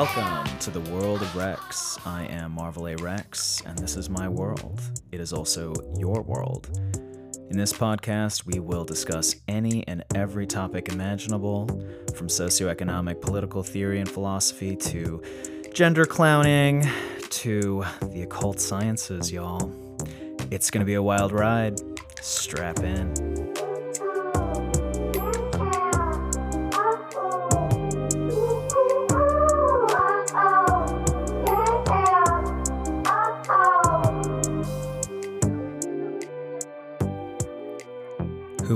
Welcome to the world of Rex. I am Marvel A. Rex, and this is my world. It is also your world. In this podcast, we will discuss any and every topic imaginable, from socioeconomic political theory and philosophy to gender clowning to the occult sciences, y'all. It's gonna be a wild ride. Strap in.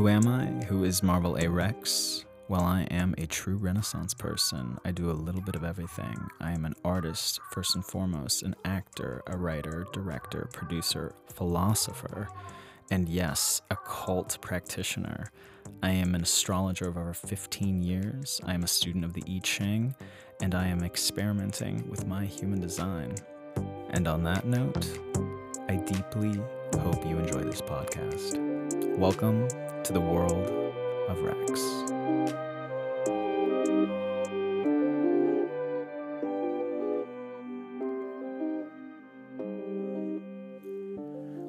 Who am I? Who is Marvel A. Rex? Well, I am a true Renaissance person. I do a little bit of everything. I am an artist, first and foremost, an actor, a writer, director, producer, philosopher, and yes, occult practitioner. I am an astrologer of over 15 years. I am a student of the I Ching, and I am experimenting with my human design. And on that note, I deeply hope you enjoy this podcast. Welcome the world of Rex.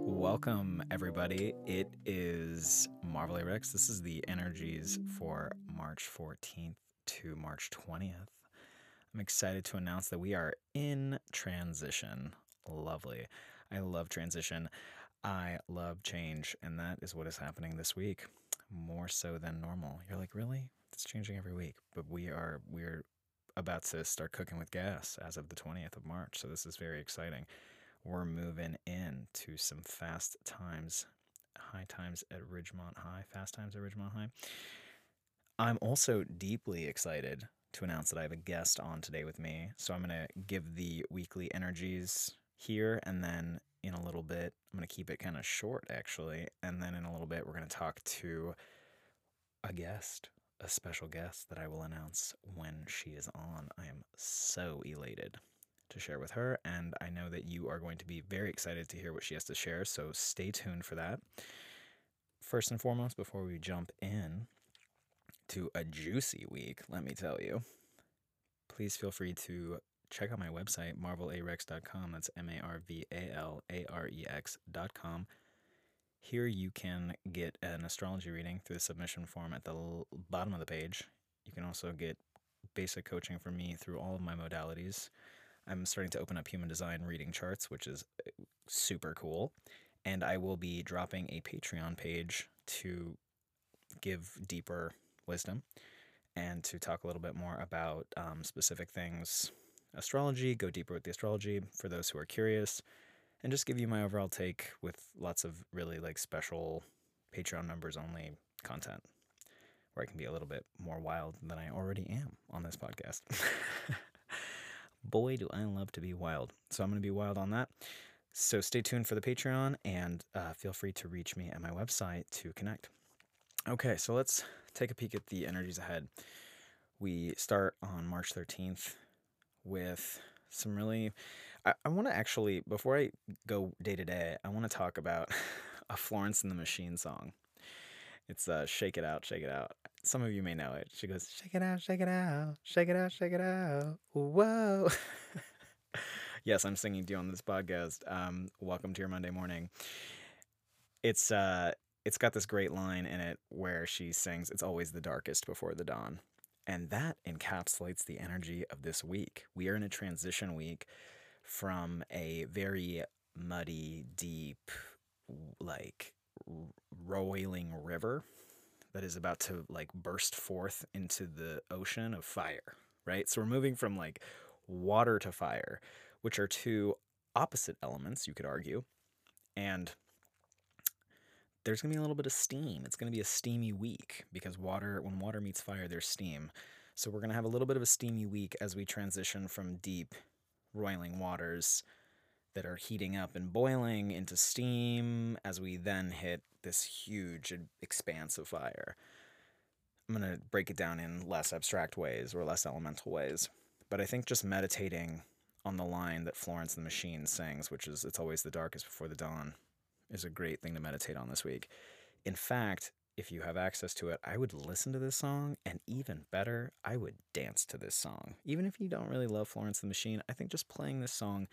Welcome, everybody. It is Marvel. Rex. This is the energies for March 14th to March 20th. I'm excited to announce that we are in transition. Lovely. I love transition. I love change, and that is what is happening this week, more so than normal. You're like, really? It's changing every week, but we are we're about to start cooking with gas as of the 20th of March, so this is very exciting. We're moving in to some fast times, high times at Ridgemont High, fast times at Ridgemont High. I'm also deeply excited to announce that I have a guest on today with me. So I'm going to give the weekly energies here and then in a little bit, I'm going to keep it kind of short actually. And then in a little bit, we're going to talk to a guest, a special guest that I will announce when she is on. I am so elated to share with her. And I know that you are going to be very excited to hear what she has to share. So stay tuned for that. First and foremost, before we jump in to a juicy week, let me tell you, please feel free to check out my website, marvelarex.com. That's M A R V A L A R E X.com. Here you can get an astrology reading through the submission form at the l- bottom of the page. You can also get basic coaching from me through all of my modalities. I'm starting to open up human design reading charts, which is uh, super cool. And I will be dropping a Patreon page to give deeper wisdom and to talk a little bit more about um, specific things astrology, go deeper with the astrology for those who are curious, and just give you my overall take with lots of really like special Patreon members only content where I can be a little bit more wild than I already am on this podcast. Boy, do I love to be wild. So I'm going to be wild on that. So stay tuned for the Patreon and uh, feel free to reach me at my website to connect. Okay, so let's take a peek at the energies ahead. We start on March 13th with some really. I, I want to actually, before I go day to day, I want to talk about a Florence and the Machine song. It's uh, Shake It Out, Shake It Out. Some of you may know it. She goes, Shake it out, shake it out, shake it out, shake it out. Whoa. yes, I'm singing to you on this podcast. Um, welcome to your Monday morning. It's uh it's got this great line in it where she sings, It's always the darkest before the dawn. And that encapsulates the energy of this week. We are in a transition week from a very muddy, deep, like roiling river that is about to like burst forth into the ocean of fire, right? So we're moving from like water to fire, which are two opposite elements, you could argue. And there's going to be a little bit of steam. It's going to be a steamy week because water, when water meets fire, there's steam. So we're going to have a little bit of a steamy week as we transition from deep, roiling waters that are heating up and boiling into steam as we then hit this huge expanse of fire. I'm going to break it down in less abstract ways or less elemental ways. But I think just meditating on the line that Florence and the Machine sings, which is It's always the darkest before the dawn, is a great thing to meditate on this week. In fact, if you have access to it, I would listen to this song, and even better, I would dance to this song. Even if you don't really love Florence the Machine, I think just playing this song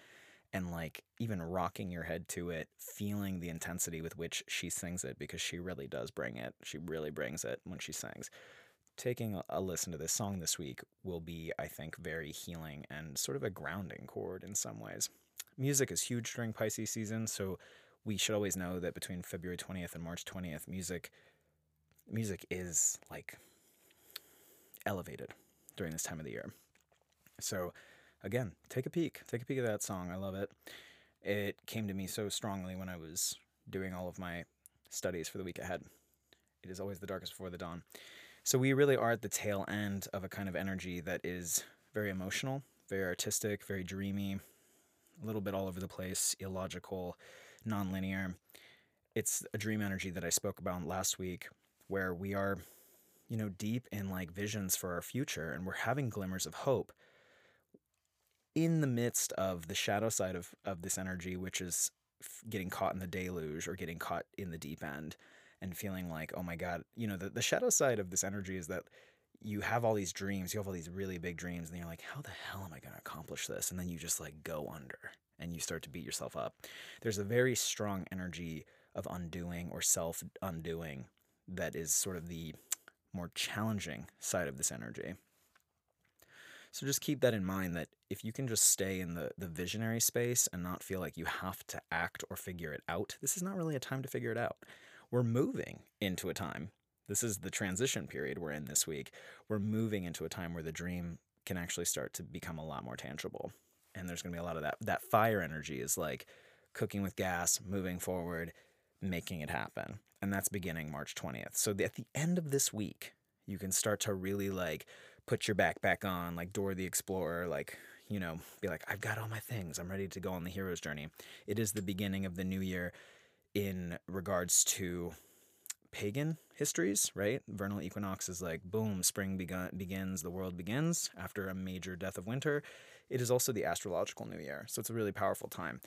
and like even rocking your head to it, feeling the intensity with which she sings it, because she really does bring it. She really brings it when she sings. Taking a listen to this song this week will be, I think, very healing and sort of a grounding chord in some ways. Music is huge during Pisces season, so we should always know that between February 20th and March 20th, music music is like elevated during this time of the year. So again, take a peek. Take a peek at that song. I love it. It came to me so strongly when I was doing all of my studies for the week ahead. It is always the darkest before the dawn. So we really are at the tail end of a kind of energy that is very emotional, very artistic, very dreamy, a little bit all over the place, illogical, nonlinear. It's a dream energy that I spoke about last week where we are, you know, deep in like visions for our future and we're having glimmers of hope in the midst of the shadow side of, of this energy, which is getting caught in the deluge or getting caught in the deep end and feeling like, oh my God, you know, the, the shadow side of this energy is that you have all these dreams, you have all these really big dreams, and you're like, how the hell am I going to accomplish this? And then you just like go under and you start to beat yourself up. There's a very strong energy of undoing or self undoing that is sort of the more challenging side of this energy. So just keep that in mind that if you can just stay in the, the visionary space and not feel like you have to act or figure it out, this is not really a time to figure it out. We're moving into a time. This is the transition period we're in this week. We're moving into a time where the dream can actually start to become a lot more tangible. And there's going to be a lot of that. That fire energy is like cooking with gas, moving forward, making it happen and that's beginning March 20th. So at the end of this week, you can start to really like put your backpack on, like Dora the Explorer, like, you know, be like, I've got all my things. I'm ready to go on the hero's journey. It is the beginning of the new year in regards to pagan histories, right? Vernal equinox is like, boom, spring begun- begins, the world begins after a major death of winter. It is also the astrological new year. So it's a really powerful time.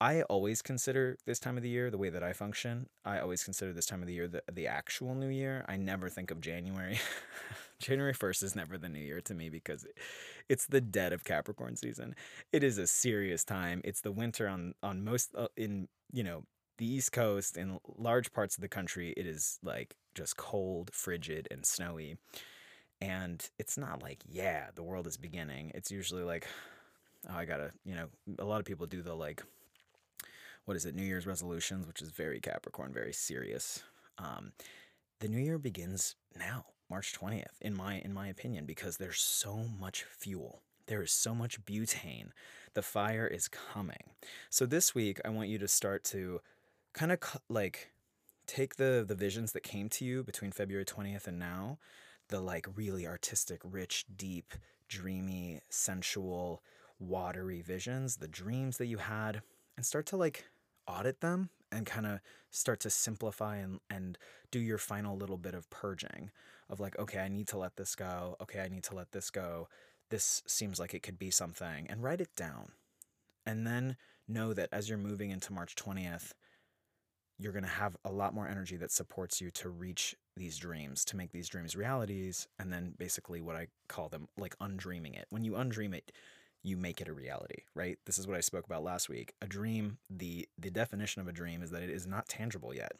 I always consider this time of the year, the way that I function, I always consider this time of the year the, the actual new year. I never think of January. January 1st is never the new year to me because it's the dead of Capricorn season. It is a serious time. It's the winter on on most uh, in, you know, the East Coast in large parts of the country. It is like just cold, frigid and snowy. And it's not like, yeah, the world is beginning. It's usually like oh, I got to, you know, a lot of people do the like what is it, New Year's resolutions, which is very Capricorn, very serious. Um, the new year begins now, March 20th, in my in my opinion, because there's so much fuel. There is so much butane. The fire is coming. So this week, I want you to start to kind of like take the the visions that came to you between February 20th and now, the like really artistic, rich, deep, dreamy, sensual, watery visions, the dreams that you had, and start to like audit them and kind of start to simplify and, and do your final little bit of purging of like, okay, I need to let this go. Okay, I need to let this go. This seems like it could be something, and write it down. And then know that as you're moving into March 20th, you're going to have a lot more energy that supports you to reach these dreams, to make these dreams realities. And then basically, what I call them like undreaming it. When you undream it, you make it a reality, right? This is what I spoke about last week. A dream, the the definition of a dream is that it is not tangible yet.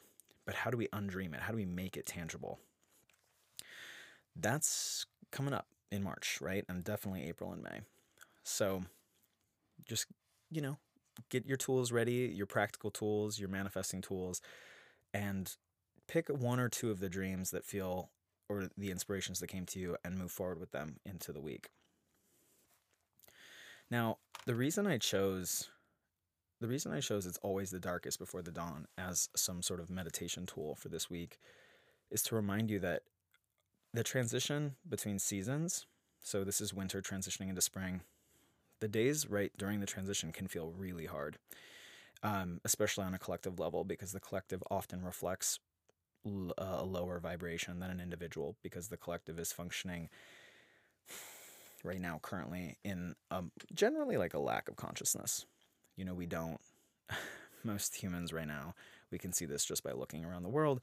But how do we undream it? How do we make it tangible? That's coming up in March, right? And definitely April and May. So just, you know, get your tools ready, your practical tools, your manifesting tools, and pick one or two of the dreams that feel or the inspirations that came to you and move forward with them into the week. Now, the reason I chose the reason I chose it's always the darkest before the dawn as some sort of meditation tool for this week is to remind you that the transition between seasons, so this is winter transitioning into spring, the days right during the transition can feel really hard, um, especially on a collective level, because the collective often reflects l- a lower vibration than an individual, because the collective is functioning right now currently in um, generally like a lack of consciousness. You know, we don't most humans right now we can see this just by looking around the world,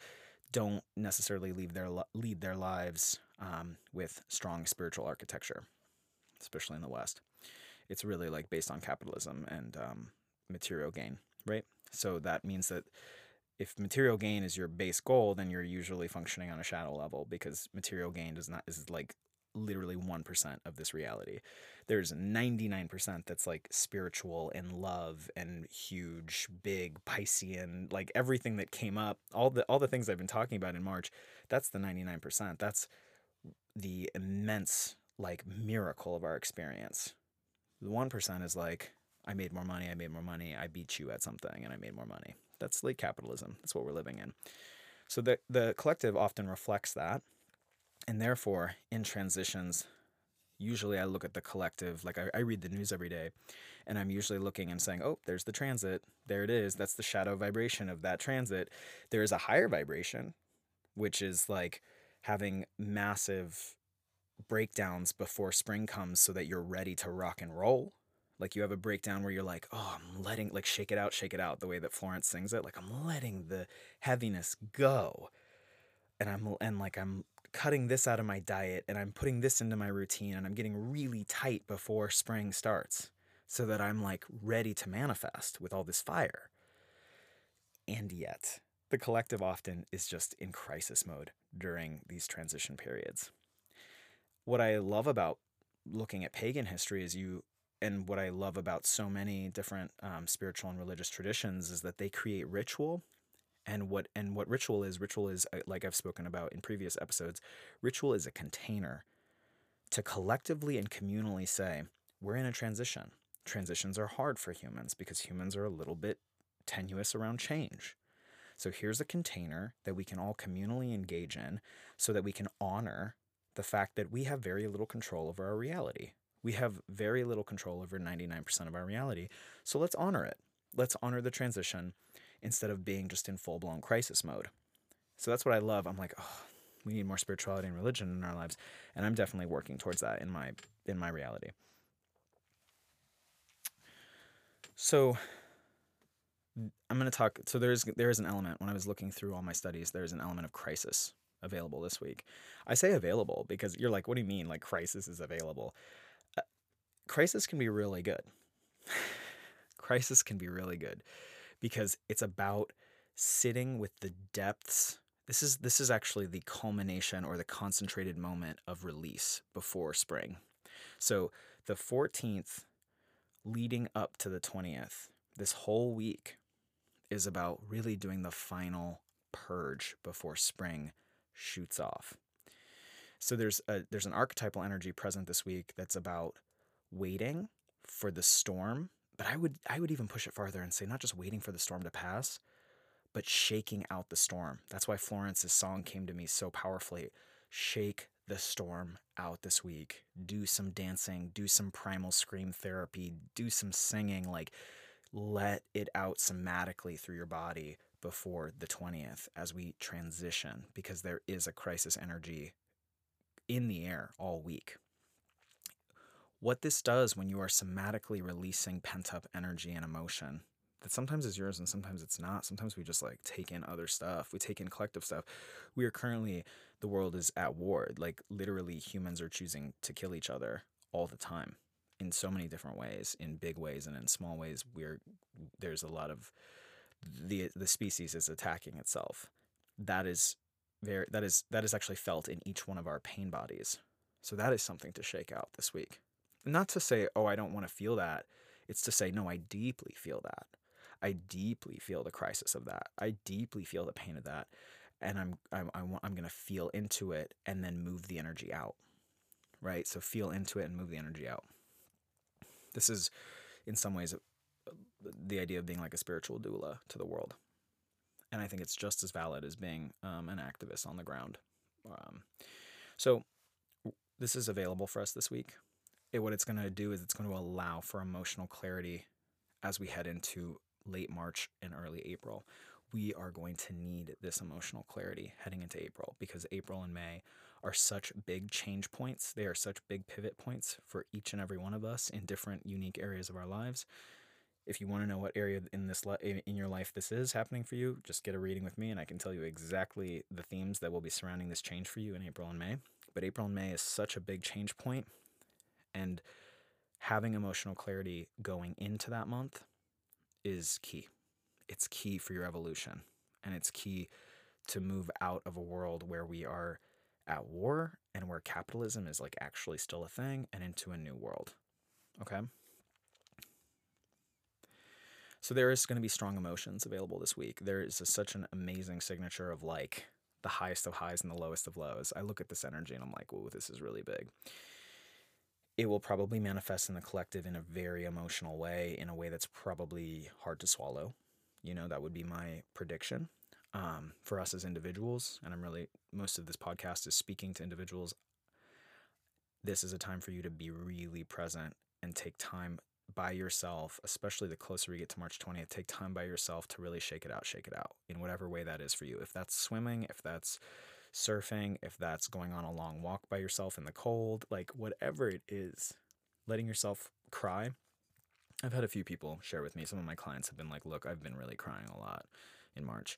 don't necessarily leave their lead their lives um, with strong spiritual architecture, especially in the West. It's really like based on capitalism and um, material gain, right? So that means that if material gain is your base goal, then you're usually functioning on a shadow level because material gain does not is like literally 1% of this reality. There's 99% that's like spiritual and love and huge, big Piscean, like everything that came up, all the all the things I've been talking about in March, that's the 99%. That's the immense like miracle of our experience. The 1% is like I made more money, I made more money, I beat you at something and I made more money. That's late capitalism. That's what we're living in. So the the collective often reflects that and therefore, in transitions, usually I look at the collective, like I, I, read the news every day, and I'm usually looking and saying, oh, there's the transit. There it is. That's the shadow vibration of that transit. There is a higher vibration, which is like having massive breakdowns before spring comes so that you're ready to rock and roll. Like you have a breakdown where you're like, oh, I'm letting, like, shake it out, shake it out, the way that Florence sings it. Like, I'm letting the heaviness go. And I'm, and like, I'm cutting this out of my diet and I'm putting this into my routine and I'm getting really tight before spring starts so that I'm like ready to manifest with all this fire. And yet, the collective often is just in crisis mode during these transition periods. What I love about looking at pagan history is you, and what I love about so many different um, spiritual and religious traditions is that they create ritual. And what and what ritual is ritual is uh, like i've spoken about in previous episodes ritual is a container to collectively and communally say we're in a transition. Transitions are hard for humans because humans are a little bit tenuous around change. So here's a container that we can all communally engage in so that we can honor the fact that we have very little control over our reality we have very little control over 99% of our reality so let's honor it let's honor the transition instead of being just in full blown crisis mode. So that's what I love. I'm like, oh, we need more spirituality and religion in our lives, and I'm definitely working towards that in my in my reality. So I'm going to talk. So there's there is an element when I was looking through all my studies. There's an element of crisis available this week. I say available because you're like, what do you mean? Like crisis is available? Uh, crisis can be really good. crisis can be really good because it's about sitting with the depths this is this is actually the culmination or the concentrated moment of release before spring. So the 14th leading up to the 20th, this whole week is about really doing the final purge before spring shoots off. So there's a there's an archetypal energy present this week that's about waiting for the storm but I would I would even push it farther and say not just waiting for the storm to pass, but shaking out the storm. That's why Florence's song came to me so powerfully. Shake the storm out this week. Do some dancing, do some primal scream therapy, do some singing, like let it out somatically through your body before the 20th as we transition because there is a crisis energy in the air all week what this does when you are somatically releasing pent up energy and emotion that sometimes is yours and sometimes it's not. Sometimes we just like take in other stuff. We take in collective stuff. We are currently, the world is at war. Like literally, humans are choosing to kill each other all the time in so many different ways, in big ways and in small ways. We're, there's a lot of, the, the species is attacking itself. That is very, that is, that is actually felt in each one of our pain bodies. So that is something to shake out this week not to say, oh, I don't want to feel that. It's to say, no, I deeply feel that. I deeply feel the crisis of that. I deeply feel the pain of that. And I'm, I'm, I'm, I'm going to feel into it and then move the energy out. Right? So feel into it and move the energy out. This is, in some ways, the idea of being like a spiritual doula to the world. And I think it's just as valid as being um, an activist on the ground. Um, so this is available for us this week it, what it's going to do is it's going to allow for emotional clarity as we head into late March and early April. We are going to need this emotional clarity heading into April because April and May are such big change points. They are such big pivot points for each and every one of us in different unique areas of our lives. If you want to know what area in this in your life this is happening for you, just get a reading with me and I can tell you exactly the themes that will be surrounding this change for you in April and May. But April and May is such a big change point and having emotional clarity going into that month is key. It's key for your evolution and it's key to move out of a world where we are at war and where capitalism is like actually still a thing and into a new world. Okay? So there is going to be strong emotions available this week. There is a, such an amazing signature of like the highest of highs and the lowest of lows. I look at this energy and I'm like, "Whoa, this is really big." It will probably manifest in the collective in a very emotional way, in a way that's probably hard to swallow. You know, that would be my prediction um, for us as individuals. And I'm really, most of this podcast is speaking to individuals. This is a time for you to be really present and take time by yourself, especially the closer we get to March 20th, take time by yourself to really shake it out, shake it out in whatever way that is for you. If that's swimming, if that's surfing, if that's going on a long walk by yourself in the cold, like whatever it is, letting yourself cry. I've had a few people share with me. Some of my clients have been like, look, I've been really crying a lot in March.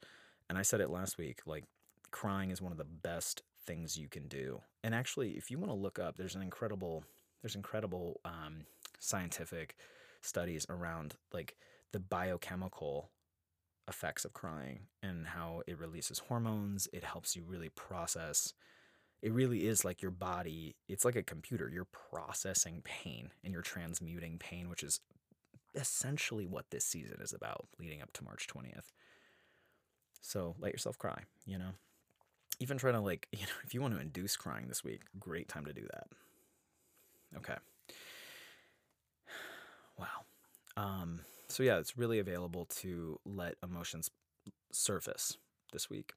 And I said it last week like, crying is one of the best things you can do. And actually, if you want to look up, there's an incredible, there's incredible um, scientific studies around like the biochemical effects of crying and how it releases hormones. It helps you really process. It really is like your body, it's like a computer. You're processing pain and you're transmuting pain, which is essentially what this season is about leading up to March 20th. So let yourself cry, you know? Even trying to, like, you know, if you want to induce crying this week, great time to do that. Okay. Wow. Um, so yeah, it's really available to let emotions surface this week.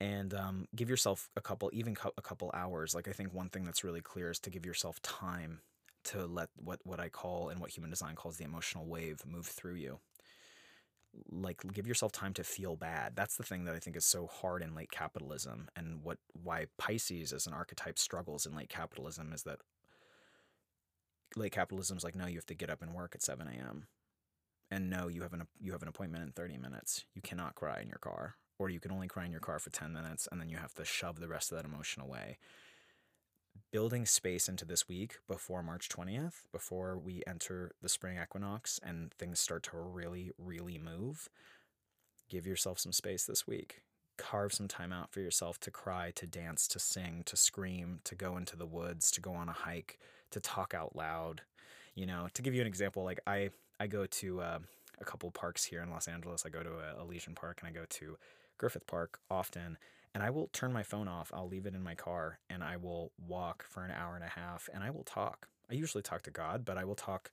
And um, give yourself a couple, even a couple hours. Like I think one thing that's really clear is to give yourself time to let what what I call and what human design calls the emotional wave move through you. Like give yourself time to feel bad. That's the thing that I think is so hard in late capitalism, and what why Pisces as an archetype struggles in late capitalism is that late capitalism is like, no, you have to get up and work at 7 a.m. And no, you have an you have an appointment in 30 minutes. You cannot cry in your car, or you can only cry in your car for 10 minutes, and then you have to shove the rest of that emotion away. Building space into this week before March 20th, before we enter the spring equinox and things start to really, really move, give yourself some space this week carve some time out for yourself to cry, to dance, to sing, to scream, to go into the woods, to go on a hike, to talk out loud. You know, to give you an example, like I I go to uh, a couple parks here in Los Angeles. I go to a Elysian Park and I go to Griffith Park often. And I will turn my phone off. I'll leave it in my car and I will walk for an hour and a half and I will talk. I usually talk to God, but I will talk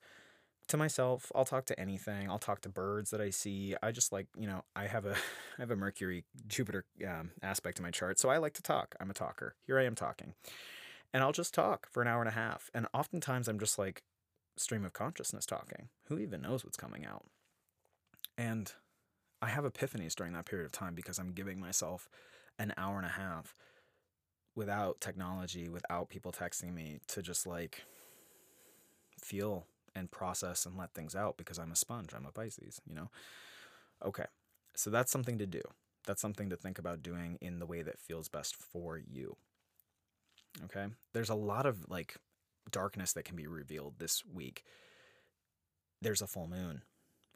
to myself. I'll talk to anything. I'll talk to birds that I see. I just like, you know, I have a I have a Mercury Jupiter um, aspect to my chart, so I like to talk. I'm a talker. Here I am talking and I'll just talk for an hour and a half. And oftentimes I'm just like stream of consciousness talking. Who even knows what's coming out? And I have epiphanies during that period of time because I'm giving myself an hour and a half without technology, without people texting me to just like feel and process and let things out because I'm a sponge. I'm a Pisces, you know? Okay. So that's something to do. That's something to think about doing in the way that feels best for you. Okay. There's a lot of like darkness that can be revealed this week. There's a full moon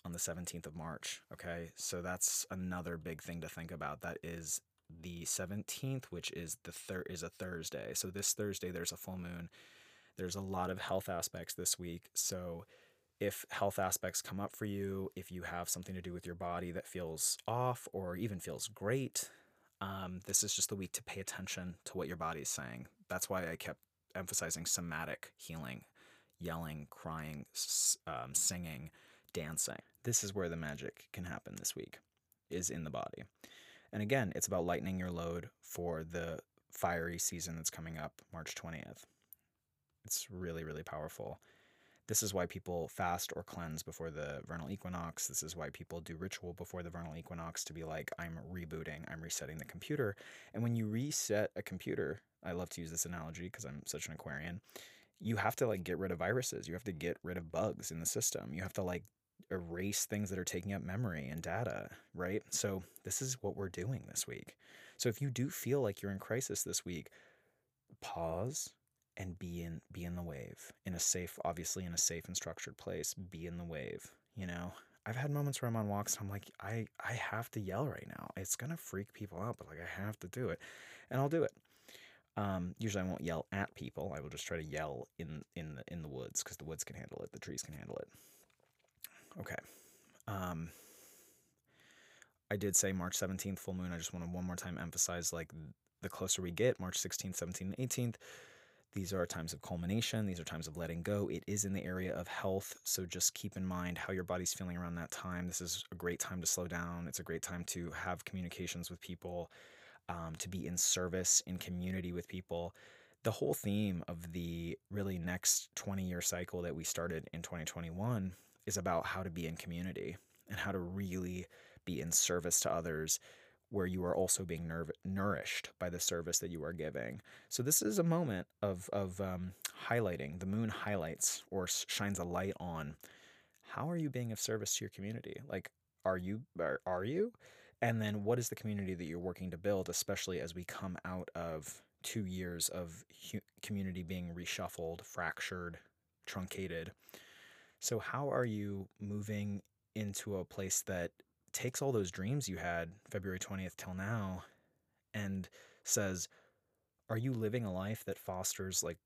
on the 17th of March. Okay. So that's another big thing to think about. That is the 17th, which is the third is a Thursday. So this Thursday there's a full moon. There's a lot of health aspects this week. So if health aspects come up for you, if you have something to do with your body that feels off or even feels great, um, this is just the week to pay attention to what your body is saying. That's why I kept emphasizing somatic healing, yelling, crying, um, singing, dancing. This is where the magic can happen this week, is in the body. And again, it's about lightening your load for the fiery season that's coming up March 20th. It's really, really powerful. This is why people fast or cleanse before the vernal equinox. This is why people do ritual before the vernal equinox to be like, I'm rebooting, I'm resetting the computer. And when you reset a computer, I love to use this analogy because I'm such an Aquarian, you have to like get rid of viruses. You have to get rid of bugs in the system. You have to like erase things that are taking up memory and data, right? So, this is what we're doing this week. So, if you do feel like you're in crisis this week, pause and be in be in the wave in a safe obviously in a safe and structured place be in the wave you know i've had moments where i'm on walks and i'm like i i have to yell right now it's gonna freak people out but like i have to do it and i'll do it um, usually I won't yell at people. I will just try to yell in in the in the woods because the woods can handle it. The trees can handle it. Okay. Um, I did say March 17th full moon. I just want to one more time emphasize like the closer we get, March 16th, 17th, 18th, these are times of culmination. These are times of letting go. It is in the area of health. So just keep in mind how your body's feeling around that time. This is a great time to slow down. It's a great time to have communications with people um, to be in service, in community with people. The whole theme of the really next 20 year cycle that we started in 2021 is about how to be in community and how to really be in service to others where you are also being nerv- nourished by the service that you are giving. So this is a moment of of um, highlighting. The moon highlights or shines a light on how are you being of service to your community? Like, are you are, are you? And then what is the community that you're working to build, especially as we come out of two years of hu- community being reshuffled, fractured, truncated. So, how are you moving into a place that takes all those dreams you had February 20th till now and says, Are you living a life that fosters like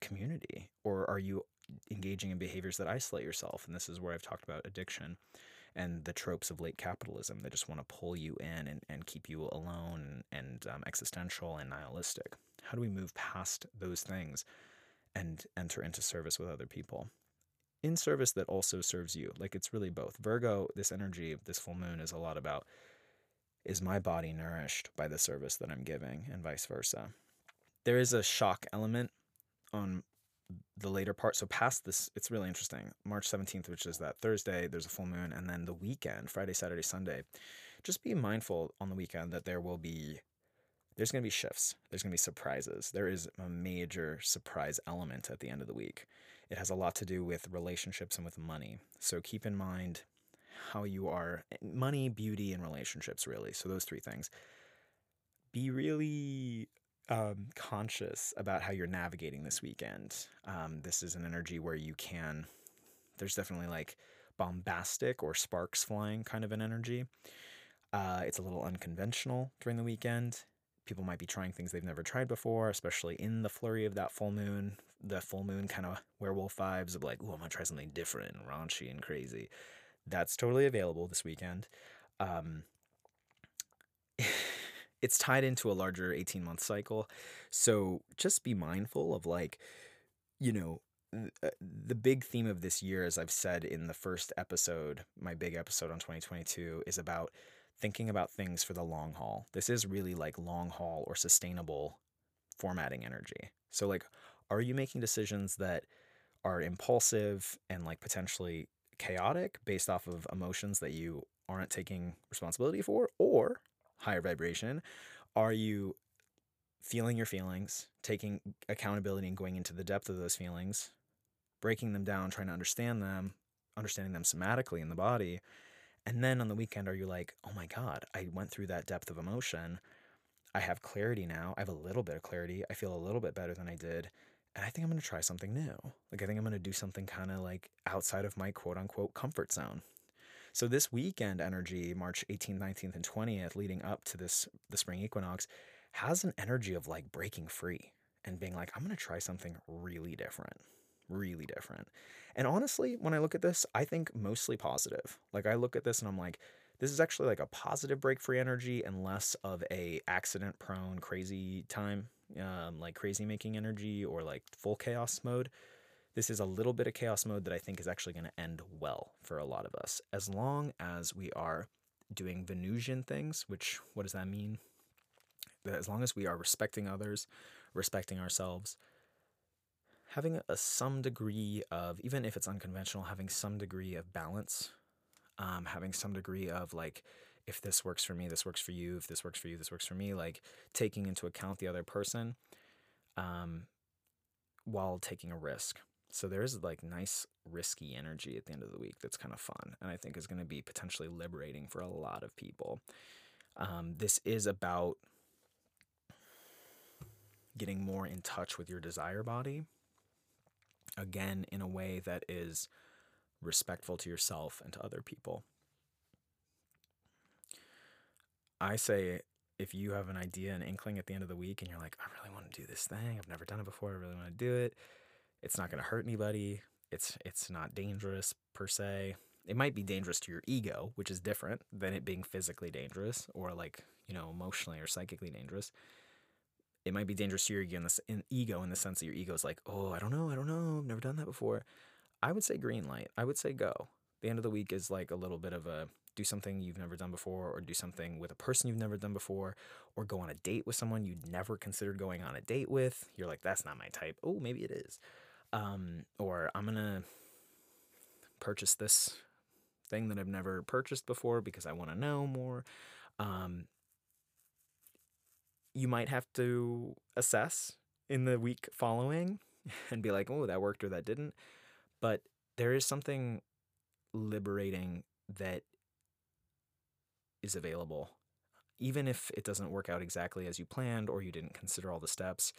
community? Or are you engaging in behaviors that isolate yourself? And this is where I've talked about addiction and the tropes of late capitalism that just want to pull you in and, and keep you alone and um, existential and nihilistic. How do we move past those things and enter into service with other people? In service that also serves you. Like it's really both. Virgo, this energy, this full moon is a lot about is my body nourished by the service that I'm giving and vice versa. There is a shock element on the later part. So past this, it's really interesting. March 17th, which is that Thursday, there's a full moon, and then the weekend, Friday, Saturday, Sunday. Just be mindful on the weekend that there will be there's going to be shifts. There's going to be surprises. There is a major surprise element at the end of the week. It has a lot to do with relationships and with money. So keep in mind how you are money, beauty, and relationships, really. So those three things. Be really um, conscious about how you're navigating this weekend. Um, this is an energy where you can, there's definitely like bombastic or sparks flying kind of an energy. Uh, it's a little unconventional during the weekend. People might be trying things they've never tried before, especially in the flurry of that full moon. The full moon kind of werewolf vibes of like, oh, I'm gonna try something different and raunchy and crazy. That's totally available this weekend. Um, it's tied into a larger 18 month cycle. So just be mindful of like, you know, uh, the big theme of this year, as I've said in the first episode, my big episode on 2022, is about thinking about things for the long haul. This is really like long haul or sustainable formatting energy. So, like, are you making decisions that are impulsive and like potentially chaotic based off of emotions that you aren't taking responsibility for? Or higher vibration? Are you feeling your feelings, taking accountability and going into the depth of those feelings, breaking them down, trying to understand them, understanding them somatically in the body? And then on the weekend, are you like, oh my God, I went through that depth of emotion. I have clarity now. I have a little bit of clarity. I feel a little bit better than I did. And I think I'm going to try something new. Like, I think I'm going to do something kind of like outside of my quote unquote comfort zone. So this weekend energy, March 18th, 19th, and 20th, leading up to this the spring equinox, has an energy of like breaking free and being like, I'm gonna try something really different. Really different. And honestly, when I look at this, I think mostly positive. Like I look at this and I'm like, this is actually like a positive break free energy and less of a accident prone crazy time um, like crazy making energy or like full chaos mode this is a little bit of chaos mode that I think is actually going to end well for a lot of us, as long as we are doing Venusian things, which, what does that mean? That As long as we are respecting others, respecting ourselves, having a, some degree of, even if it's unconventional, having some degree of balance, um, having some degree of like, if this works for me, this works for you. If this works for you, this works for me. Like taking into account the other person um, while taking a risk. So there's like nice risky energy at the end of the week that's kind of fun and I think is going to be potentially liberating for a lot of people. Um, this is about getting more in touch with your desire body. Again, in a way that is respectful to yourself and to other people. I say if you have an idea, an inkling at the end of the week, and you're like, I really want to do this thing, I've never done it before, I really want to do it. It's not going to hurt anybody. It's it's not dangerous per se. It might be dangerous to your ego, which is different than it being physically dangerous or like you know emotionally or psychically dangerous. It might be dangerous to your ego in, the, in ego in the sense that your ego is like, oh, I don't know, I don't know, I've never done that before. I would say green light. I would say go. The end of the week is like a little bit of a do something you've never done before, or do something with a person you've never done before, or go on a date with someone you'd never considered going on a date with. You're like, that's not my type. Oh, maybe it is. Um, or I'm going to purchase this thing that I've never purchased before because I want to know more. Um, you might have to assess in the week following and be like, oh, that worked or that didn't. But there is something liberating that is available. Even if it doesn't work out exactly as you planned or you didn't consider all the steps,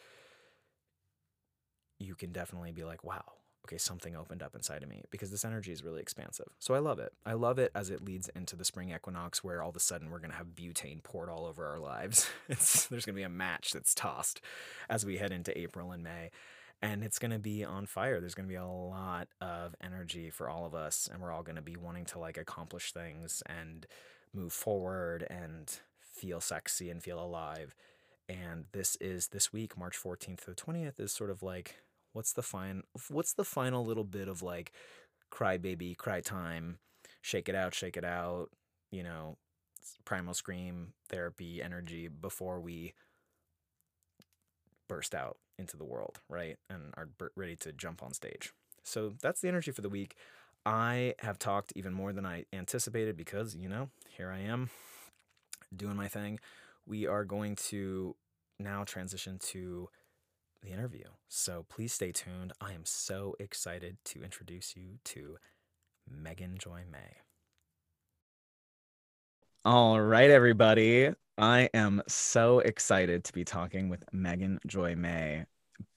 you can definitely be like, wow, okay, something opened up inside of me because this energy is really expansive. So I love it. I love it as it leads into the spring equinox where all of a sudden we're going to have butane poured all over our lives. There's going to be a match that's tossed as we head into April and May. And it's going to be on fire. There's going to be a lot of energy for all of us. And we're all going to be wanting to like accomplish things and move forward and feel sexy and feel alive. And this is this week, March 14th to the 20th, is sort of like what's the fine what's the final little bit of like cry baby, cry time, shake it out, shake it out, you know, primal scream therapy energy before we burst out into the world, right? And are ready to jump on stage. So that's the energy for the week. I have talked even more than I anticipated because, you know, here I am doing my thing. We are going to now transition to the interview. So please stay tuned. I am so excited to introduce you to Megan Joy May. All right, everybody. I am so excited to be talking with Megan Joy May.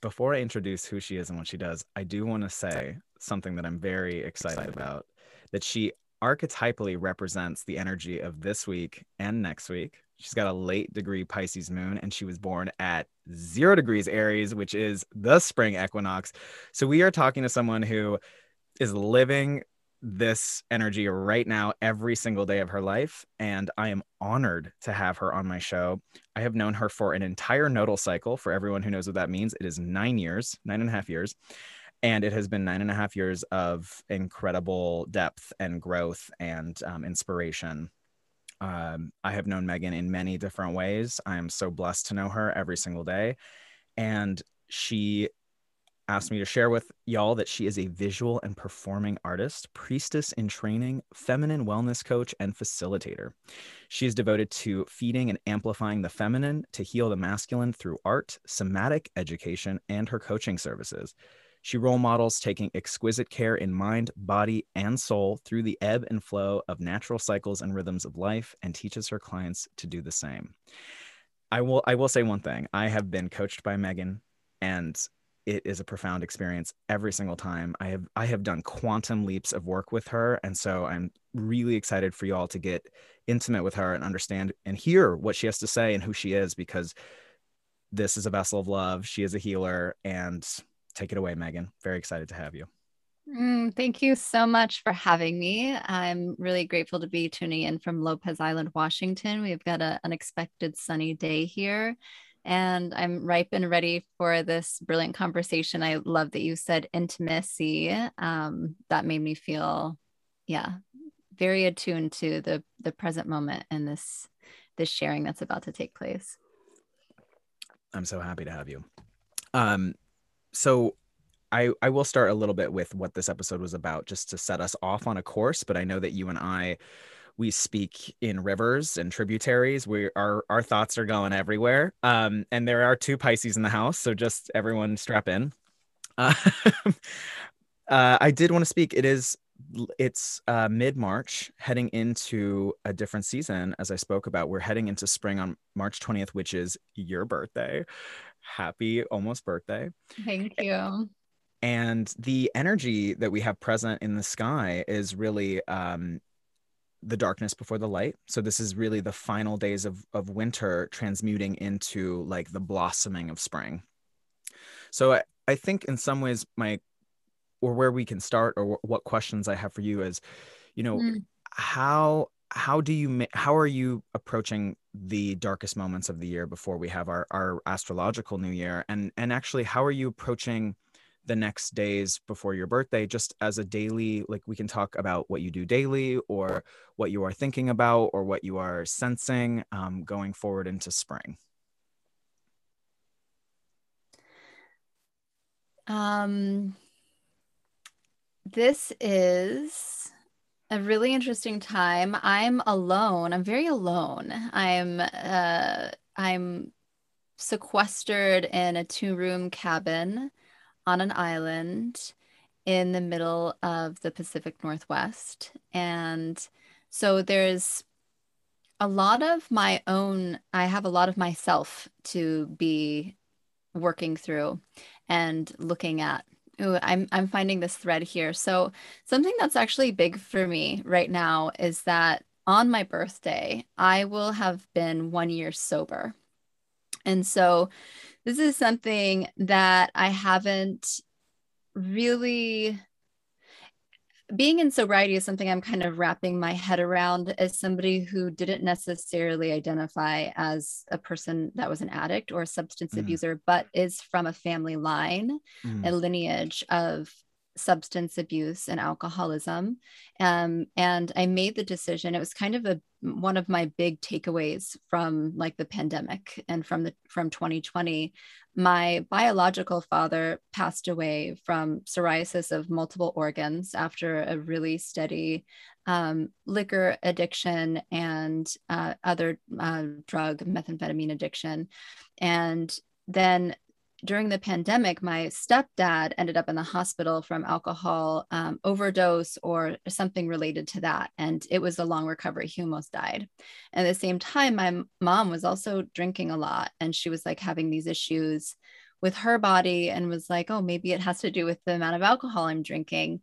Before I introduce who she is and what she does, I do want to say something that I'm very excited about that she archetypally represents the energy of this week and next week. She's got a late degree Pisces moon, and she was born at zero degrees Aries, which is the spring equinox. So we are talking to someone who is living this energy right now every single day of her life. And I am honored to have her on my show. I have known her for an entire nodal cycle. For everyone who knows what that means, it is nine years, nine and a half years. And it has been nine and a half years of incredible depth and growth and um, inspiration. Um, I have known Megan in many different ways. I am so blessed to know her every single day. And she asked me to share with y'all that she is a visual and performing artist, priestess in training, feminine wellness coach, and facilitator. She is devoted to feeding and amplifying the feminine to heal the masculine through art, somatic education, and her coaching services. She role models taking exquisite care in mind, body, and soul through the ebb and flow of natural cycles and rhythms of life and teaches her clients to do the same. I will I will say one thing. I have been coached by Megan and it is a profound experience every single time. I have I have done quantum leaps of work with her and so I'm really excited for y'all to get intimate with her and understand and hear what she has to say and who she is because this is a vessel of love. She is a healer and take it away, Megan. Very excited to have you. Mm, thank you so much for having me. I'm really grateful to be tuning in from Lopez Island, Washington. We've got an unexpected sunny day here, and I'm ripe and ready for this brilliant conversation. I love that you said intimacy. Um, that made me feel, yeah, very attuned to the the present moment and this this sharing that's about to take place. I'm so happy to have you. Um, so I, I will start a little bit with what this episode was about just to set us off on a course but i know that you and i we speak in rivers and tributaries we our our thoughts are going everywhere um and there are two pisces in the house so just everyone strap in uh, Uh, I did want to speak. It is it's uh, mid March, heading into a different season. As I spoke about, we're heading into spring on March 20th, which is your birthday. Happy almost birthday. Thank you. And the energy that we have present in the sky is really um, the darkness before the light. So this is really the final days of, of winter transmuting into like the blossoming of spring. So I, I think in some ways my or where we can start or what questions I have for you is, you know, mm. how how do you how are you approaching the darkest moments of the year before we have our our astrological new year? And and actually how are you approaching the next days before your birthday? Just as a daily like we can talk about what you do daily or what you are thinking about or what you are sensing um, going forward into spring. Um this is a really interesting time. I'm alone. I'm very alone. I'm uh I'm sequestered in a two-room cabin on an island in the middle of the Pacific Northwest. And so there's a lot of my own, I have a lot of myself to be working through and looking at Ooh, I'm I'm finding this thread here. So something that's actually big for me right now is that on my birthday, I will have been one year sober. And so this is something that I haven't really being in sobriety is something I'm kind of wrapping my head around as somebody who didn't necessarily identify as a person that was an addict or a substance mm. abuser, but is from a family line, mm. a lineage of substance abuse and alcoholism. Um, and I made the decision. It was kind of a one of my big takeaways from like the pandemic and from the from 2020 my biological father passed away from cirrhosis of multiple organs after a really steady um, liquor addiction and uh, other uh, drug methamphetamine addiction and then during the pandemic, my stepdad ended up in the hospital from alcohol um, overdose or something related to that. And it was a long recovery. He almost died. At the same time, my mom was also drinking a lot and she was like having these issues with her body and was like, oh, maybe it has to do with the amount of alcohol I'm drinking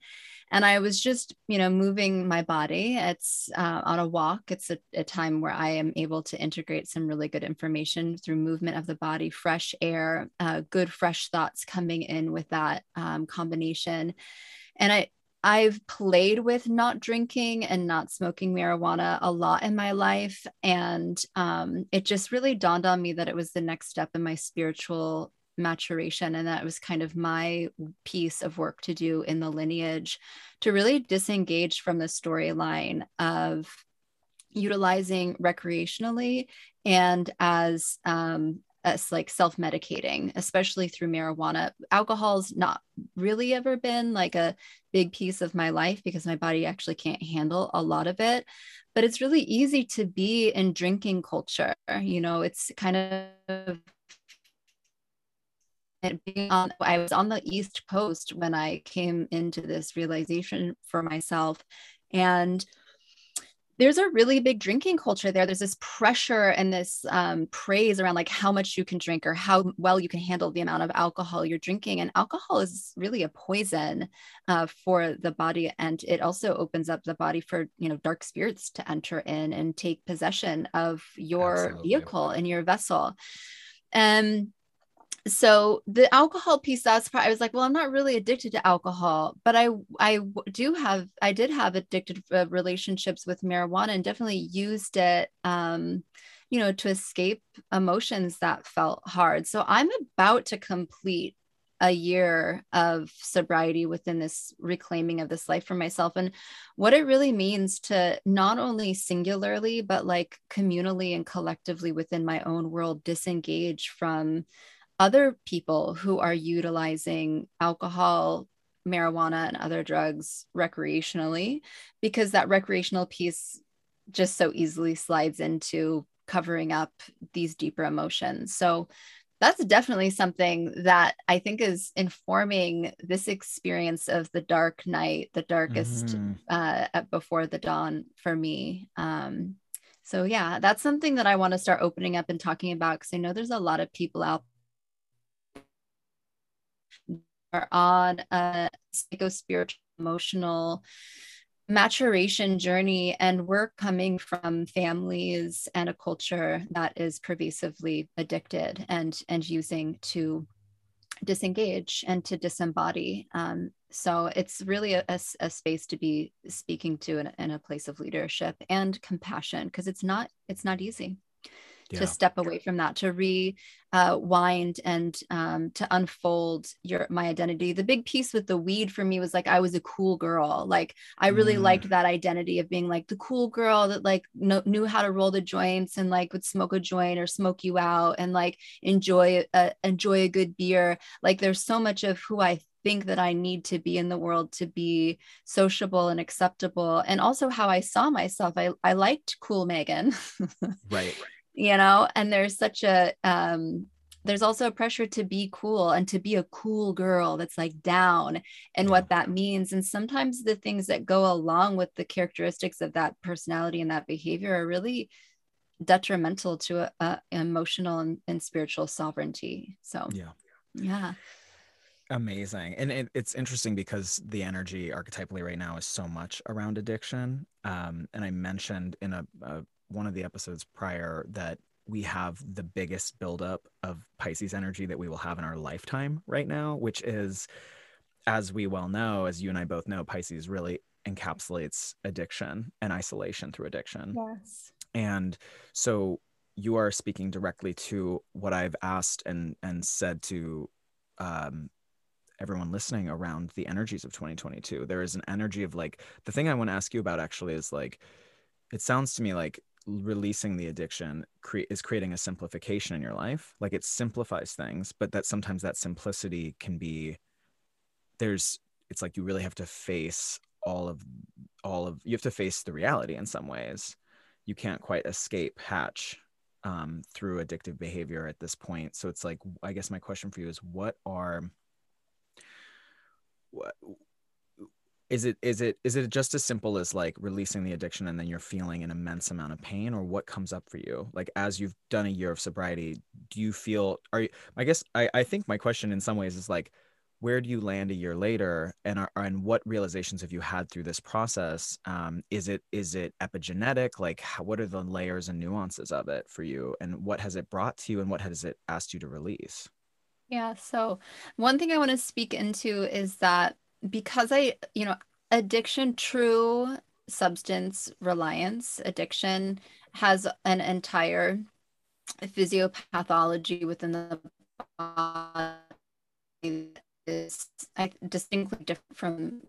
and i was just you know moving my body. It's uh, on a walk. It's a, a, time where i am able to integrate some really good information through movement of the body fresh air uh, good fresh thoughts coming in with that um, combination. And i I've played with not drinking and not smoking marijuana a lot in my life. And um, it just really dawned on me that it was the next step in my spiritual maturation and that was kind of my piece of work to do in the lineage to really disengage from the storyline of utilizing recreationally and as um, as like self-medicating especially through marijuana. Alcohol's not really ever been like a big piece of my life because my body actually can't handle a lot of it but it's really easy to be in drinking culture you know? It's kind of on i was on the east coast when i came into this realization for myself. And there's a really big drinking culture there. There's this pressure and this um, praise around like how much you can drink or how well you can handle the amount of alcohol you're drinking. And alcohol is really a poison uh, for the body. And it also opens up the body for you know dark spirits to enter in and take possession of your Absolutely. vehicle and your vessel. And um, so the alcohol piece that's part i was like well i'm not really addicted to alcohol but i i do have i did have addicted uh, relationships with marijuana and definitely used it um you know to escape emotions that felt hard. So i'm about to complete a year of sobriety within this reclaiming of this life for myself and what it really means to not only singularly but like communally and collectively within my own world disengage from other people who are utilizing alcohol, marijuana, and other drugs recreationally, because that recreational piece just so easily slides into covering up these deeper emotions. So that's definitely something that I think is informing this experience of the dark night, the darkest mm-hmm. uh, before the dawn for me. Um, so yeah, that's something that I want to start opening up and talking about because I know there's a lot of people out on a psycho spiritual emotional maturation journey and we're coming from families and a culture that is pervasively addicted and and using to disengage and to disembody. Um, so it's really a, a, a, space to be speaking to in, in a place of leadership and compassion because it's not it's not easy yeah. to step away from that to rewind uh, and um, to unfold your my identity the big piece with the weed for me was like i was a cool girl like i really mm. liked that identity of being like the cool girl that like knew how to roll the joints and like would smoke a joint or smoke you out and like enjoy a, enjoy a good beer like there's so much of who i think that I need to be in the world to be sociable and acceptable. And also how I saw myself. I, I liked cool Megan. right, right you know and there's such a um there's also a pressure to be cool and to be a cool girl that's like down and what that means. And sometimes the things that go along with the characteristics of that personality and that behavior are really detrimental to a, a emotional and, and spiritual sovereignty. So yeah. yeah. Amazing. And it, it's interesting because the energy archetypally right now is so much around addiction. Um, and i mentioned in a, a one of the episodes prior that we have the biggest buildup of Pisces energy that we will have in our lifetime right now, which is, as we well know, as you and I both know, Pisces really encapsulates addiction and isolation through addiction. Yes. And so you are speaking directly to what I've asked and and said to um, everyone listening around the energies of 2022. There is an energy of like the thing I want to ask you about actually is like it sounds to me like releasing the addiction cre- is creating a simplification in your life. Like it simplifies things but that sometimes that simplicity can be there's it's like you really have to face all of all of you have to face the reality in some ways. You can't quite escape hatch um, through addictive behavior at this point. So it's like i guess my question for you is what are what is it is it is it just as simple as like releasing the addiction and then you're feeling an immense amount of pain or what comes up for you? Like as you've done a year of sobriety do you feel are you i guess i i think my question in some ways is like where do you land a year later and are, and what realizations have you had through this process? Um, is it is it epigenetic? Like how, what are the layers and nuances of it for you and what has it brought to you and what has it asked you to release? Yeah so one thing i want to speak into is that because I, you know, addiction, true substance reliance addiction has an entire physiopathology within the body is distinctly different from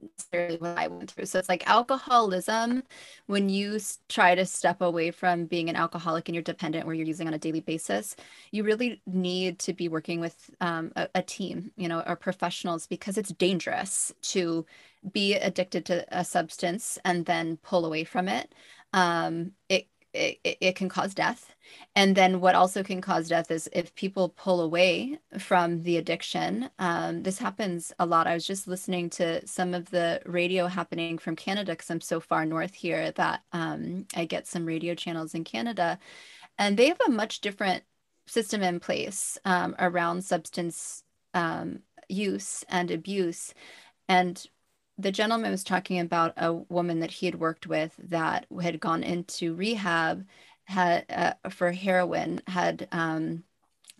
what I went through. So it's like alcoholism, when you try to step away from being an alcoholic and you're dependent where you're using on a daily basis, you really need to be working with um, a, a team, you know, or professionals because it's dangerous to be addicted to a substance and then pull away from it. Um, it it, it can cause death. And then what also can cause death is if people pull away from the addiction. Um, this happens a lot. I was just listening to some of the radio happening from Canada because I'm so far north here that um, I get some radio channels in Canada. And they have a much different system in place um, around substance um, use and abuse. And the gentleman was talking about a woman that he had worked with that had gone into rehab had uh, for heroin had um,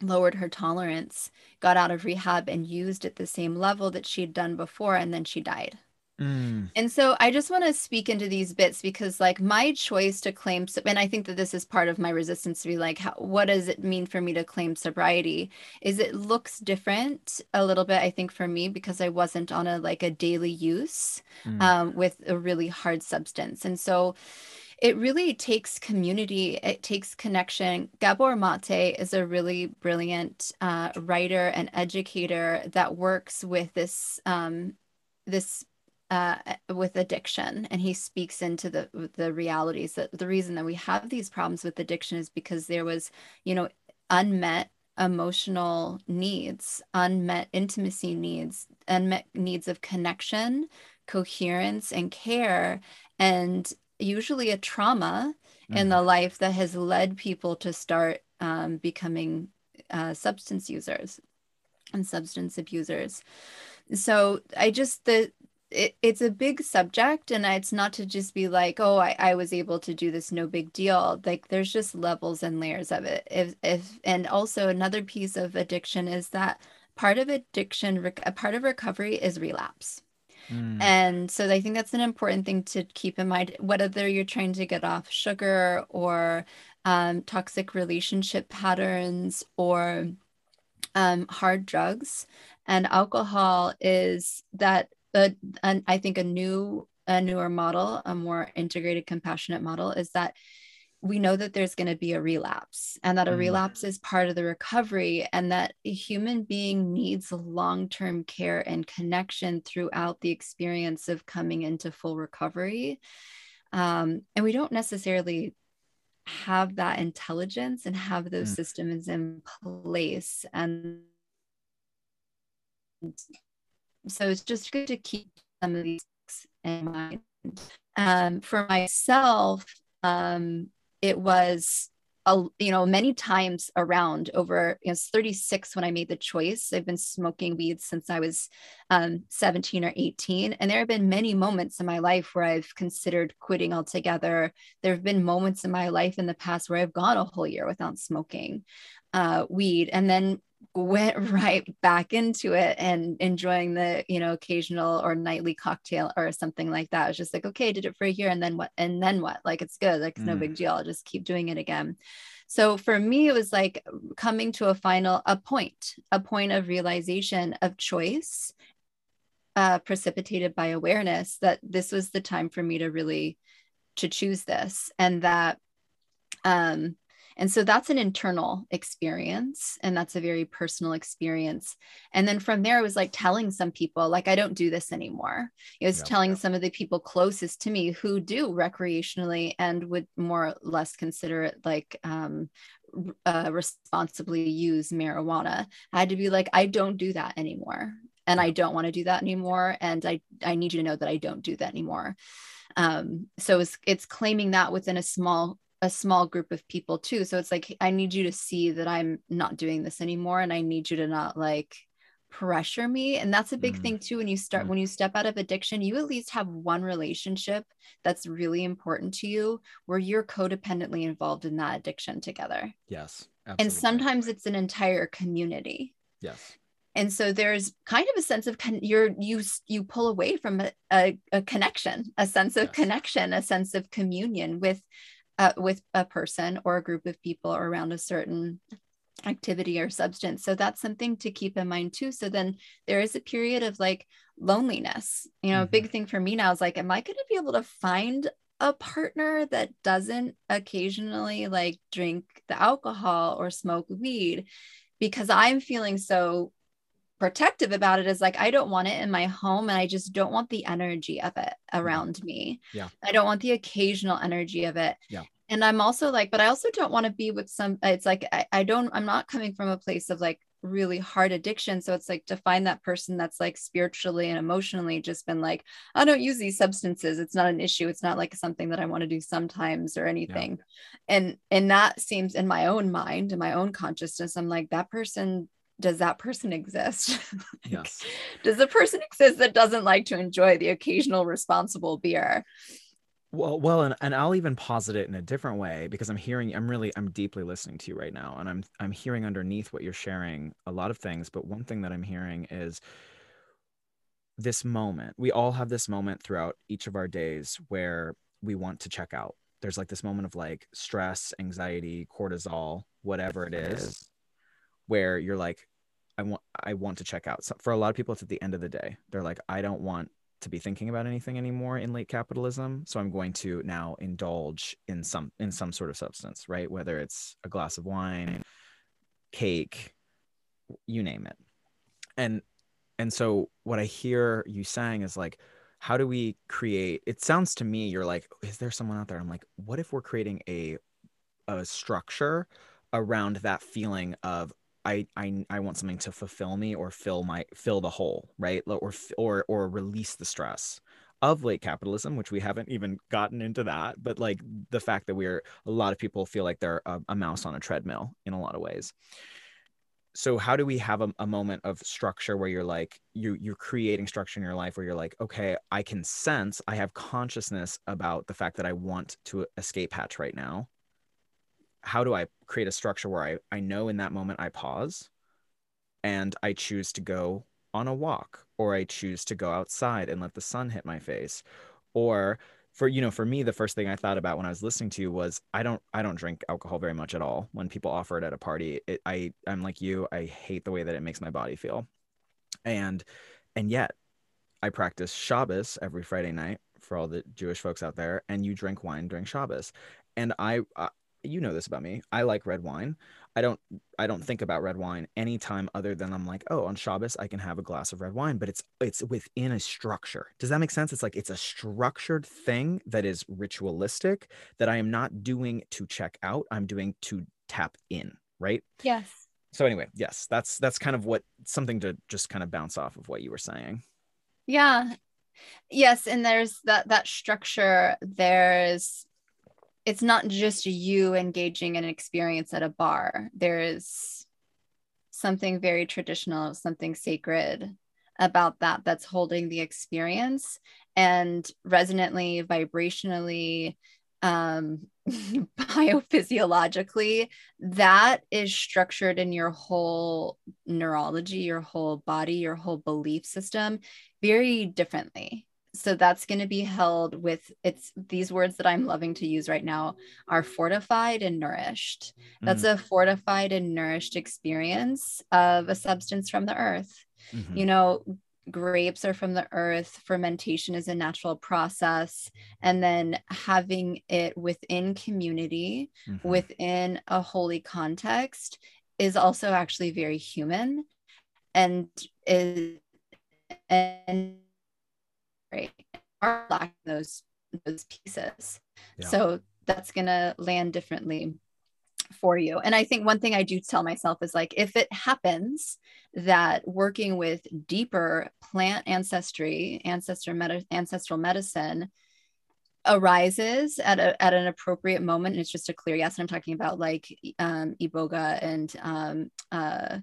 lowered her tolerance got out of rehab and used at the same level that she'd done before and then she died Mm. And so I just want to speak into these bits because, like, my choice to claim, and I think that this is part of my resistance to be like, how, what does it mean for me to claim sobriety? Is it looks different a little bit, I think, for me because I wasn't on a like a daily use mm. um, with a really hard substance. And so it really takes community, it takes connection. Gabor Mate is a really brilliant uh, writer and educator that works with this. Um, this uh, with addiction and he speaks into the the realities that the reason that we have these problems with addiction is because there was you know unmet emotional needs, unmet intimacy needs, unmet needs of connection, coherence, and care, and usually a trauma mm-hmm. in the life that has led people to start um, becoming uh, substance users and substance abusers. So I just the it, it's a big subject and it's not to just be like oh I, I was able to do this no big deal. Like there's just levels and layers of it. If if and also another piece of addiction is that part of addiction a part of recovery is relapse. Mm. and so i think that's an important thing to keep in mind whether you're trying to get off sugar or um, toxic relationship patterns or um, hard drugs. And alcohol is that the and I think a new a newer model, a more integrated, compassionate model is that we know that there's going to be a relapse and that a mm. relapse is part of the recovery and that a human being needs long-term care and connection throughout the experience of coming into full recovery um, and we don't necessarily have that intelligence and have those mm. systems in place and so it's just good to keep some of these in mind. Um, for myself, um, it was a, you know many times around over you know 36 when i made the choice i've been smoking weed since i was um, 17 or 18 and there have been many moments in my life where i've considered quitting altogether there have been moments in my life in the past where i've gone a whole year without smoking uh, weed and then went right back into it and enjoying the you know occasional or nightly cocktail or something like that. It's just like okay, did it for a year and then what? And then what? Like it's good. Like it's mm. no big deal. I'll just keep doing it again. So for me, it was like coming to a final a point, a point of realization of choice, uh, precipitated by awareness that this was the time for me to really to choose this and that um and so that's an internal experience and that's a very personal experience. And then from there, it was like telling some people, like, I don't do this anymore. It was telling some of the people closest to me who do recreationally and would more or less consider it like, um, uh, responsibly use marijuana. I had to be like, I don't do that anymore. And I don't want to do that anymore. And I, I need you to know that I don't do that anymore. Um, so it's, it's claiming that within a small a small group of people too. So it's like, I need you to see that I'm not doing this anymore. And I need you to not like pressure me. And that's a big mm. thing too. When you start, mm. when you step out of addiction, you at least have one relationship that's really important to you where you're codependently involved in that addiction together. Yes. Absolutely. And sometimes it's an entire community. Yes and so there's kind of a sense of con- you're you you pull away from a, a, a connection a sense of yes. connection a sense of communion with uh, with a person or a group of people around a certain activity or substance. So that's something to keep in mind too. So then there is a period of like loneliness. You know, mm-hmm. a big thing for me now is like, am I going to be able to find a partner that doesn't occasionally like drink the alcohol or smoke weed? Because I'm feeling so protective about it is like I don't want it in my home and I just don't want the energy of it around me. Yeah. I don't want the occasional energy of it. Yeah. And I'm also like, but I also don't want to be with some it's like I, I don't I'm not coming from a place of like really hard addiction. So it's like to find that person that's like spiritually and emotionally just been like, I don't use these substances. It's not an issue. It's not like something that I want to do sometimes or anything. Yeah. And and that seems in my own mind, in my own consciousness, I'm like, that person does that person exist? like, yes. Does the person exist that doesn't like to enjoy the occasional responsible beer? Well, well, and, and I'll even posit it in a different way because I'm hearing, I'm really, I'm deeply listening to you right now, and I'm, I'm hearing underneath what you're sharing a lot of things. But one thing that I'm hearing is this moment. We all have this moment throughout each of our days where we want to check out. There's like this moment of like stress, anxiety, cortisol, whatever it is, where you're like, I want I want to check out. So for a lot of people, it's at the end of the day. They're like, I don't want to be thinking about anything anymore in late capitalism. So I'm going to now indulge in some in some sort of substance, right? Whether it's a glass of wine, cake, you name it. And and so what I hear you saying is like, how do we create it sounds to me you're like, is there someone out there? I'm like, what if we're creating a a structure around that feeling of I, I I want something to fulfill me or fill my fill the hole, right? Or or or release the stress of late capitalism, which we haven't even gotten into that, but like the fact that we're a lot of people feel like they're a, a mouse on a treadmill in a lot of ways. So how do we have a, a moment of structure where you're like you you're creating structure in your life where you're like, okay, I can sense, I have consciousness about the fact that I want to escape hatch right now. How do I create a structure where I, I know in that moment I pause and I choose to go on a walk or I choose to go outside and let the sun hit my face? Or for you know for me the first thing I thought about when I was listening to you was I don't I don't drink alcohol very much at all. When people offer it at a party it, I I'm like you I hate the way that it makes my body feel. And and yet I practice Shabbos every Friday night for all the Jewish folks out there and you drink wine during Shabbos. And I, I you know this about me. I like red wine. I don't I don't think about red wine anytime other than I'm like, oh, on Shabbos I can have a glass of red wine, but it's it's within a structure. Does that make sense? It's like it's a structured thing that is ritualistic that I am not doing to check out. I'm doing to tap in, right? Yes. So anyway, yes, that's that's kind of what something to just kind of bounce off of what you were saying. Yeah. Yes, and there's that that structure. There's it's not just you engaging in an experience at a bar. There is something very traditional, something sacred about that that's holding the experience and resonantly, vibrationally, um, biophysiologically, that is structured in your whole neurology, your whole body, your whole belief system very differently so that's going to be held with it's these words that i'm loving to use right now are fortified and nourished that's mm. a fortified and nourished experience of a substance from the earth mm-hmm. you know grapes are from the earth fermentation is a natural process and then having it within community mm-hmm. within a holy context is also actually very human and is and right? Are lacking those those pieces. Yeah. so that's going to land differently for you. And i think one thing i do tell myself is like if it happens that working with deeper plant ancestry ancestor med- ancestral medicine arises at, a, at an appropriate moment and it's just a clear yes and i'm talking about like um, iboga and um, uh,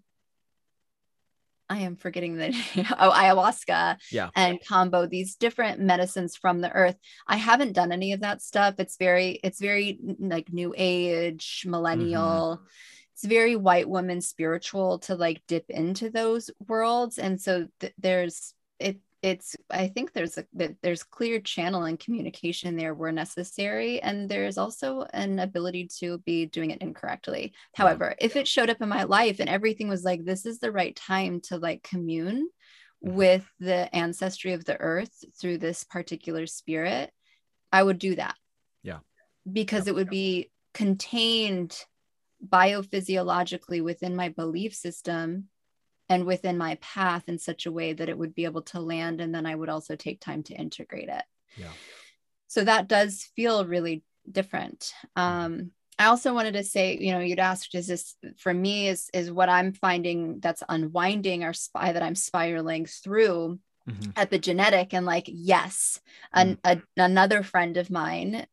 I am forgetting the oh ayahuasca yeah. and kambo these different medicines from the earth. I haven't done any of that stuff. It's very it's very like new age millennial. Mm-hmm. It's very white woman spiritual to like dip into those worlds and so th- there's it it's i think there's a there's clear channel and communication there where necessary and there's also an ability to be doing it incorrectly however if it showed up in my life and everything was like this is the right time to like commune mm-hmm. with the ancestry of the earth through this particular spirit i would do that yeah because yeah. it would be contained biophysiologically within my belief system and within my path in such a way that it would be able to land and then i would also take time to integrate it yeah so that does feel really different mm-hmm. um i also wanted to say you know you'd asked is this for me is is what i'm finding that's unwinding or spy that i'm spiraling through mm-hmm. epigenetic and like yes mm-hmm. a, another friend of mine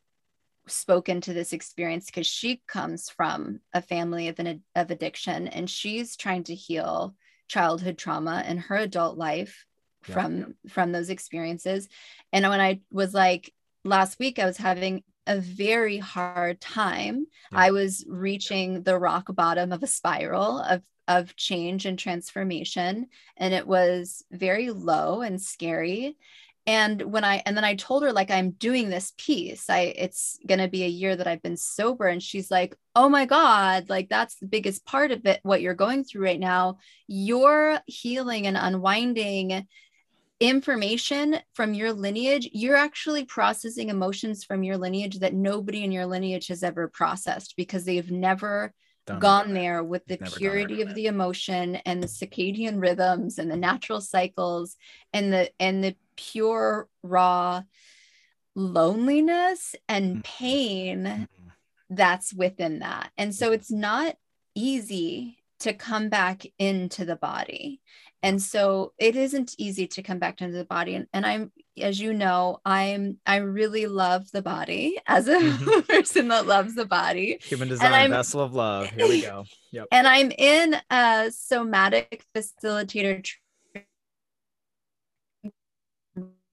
spoken to this experience because she comes from a family of an of addiction and she's trying to heal childhood trauma and her adult life yeah. from from those experiences and when i was like last week i was having a very hard time yeah. i was reaching the rock bottom of a spiral of of change and transformation and it was very low and scary and when i and then i told her like i'm doing this piece. I it's going to be a year that i've been sober. And she's like oh my god like that's the biggest part of it what you're going through right now. You're healing and unwinding information from your lineage you're actually processing emotions from your lineage that nobody in your lineage has ever processed because they've never Done gone there with the purity of the emotion and the circadian rhythms and the natural cycles and the and the pure raw loneliness and mm-hmm. pain mm-hmm. that's within that and so it's not easy to come back into the body. And so it isn't easy to come back into the body. And, and I'm, as you know, I'm, I really love the body as a mm-hmm. person that loves the body. Human design, vessel of love. Here we go. Yep. And I'm in a somatic facilitator,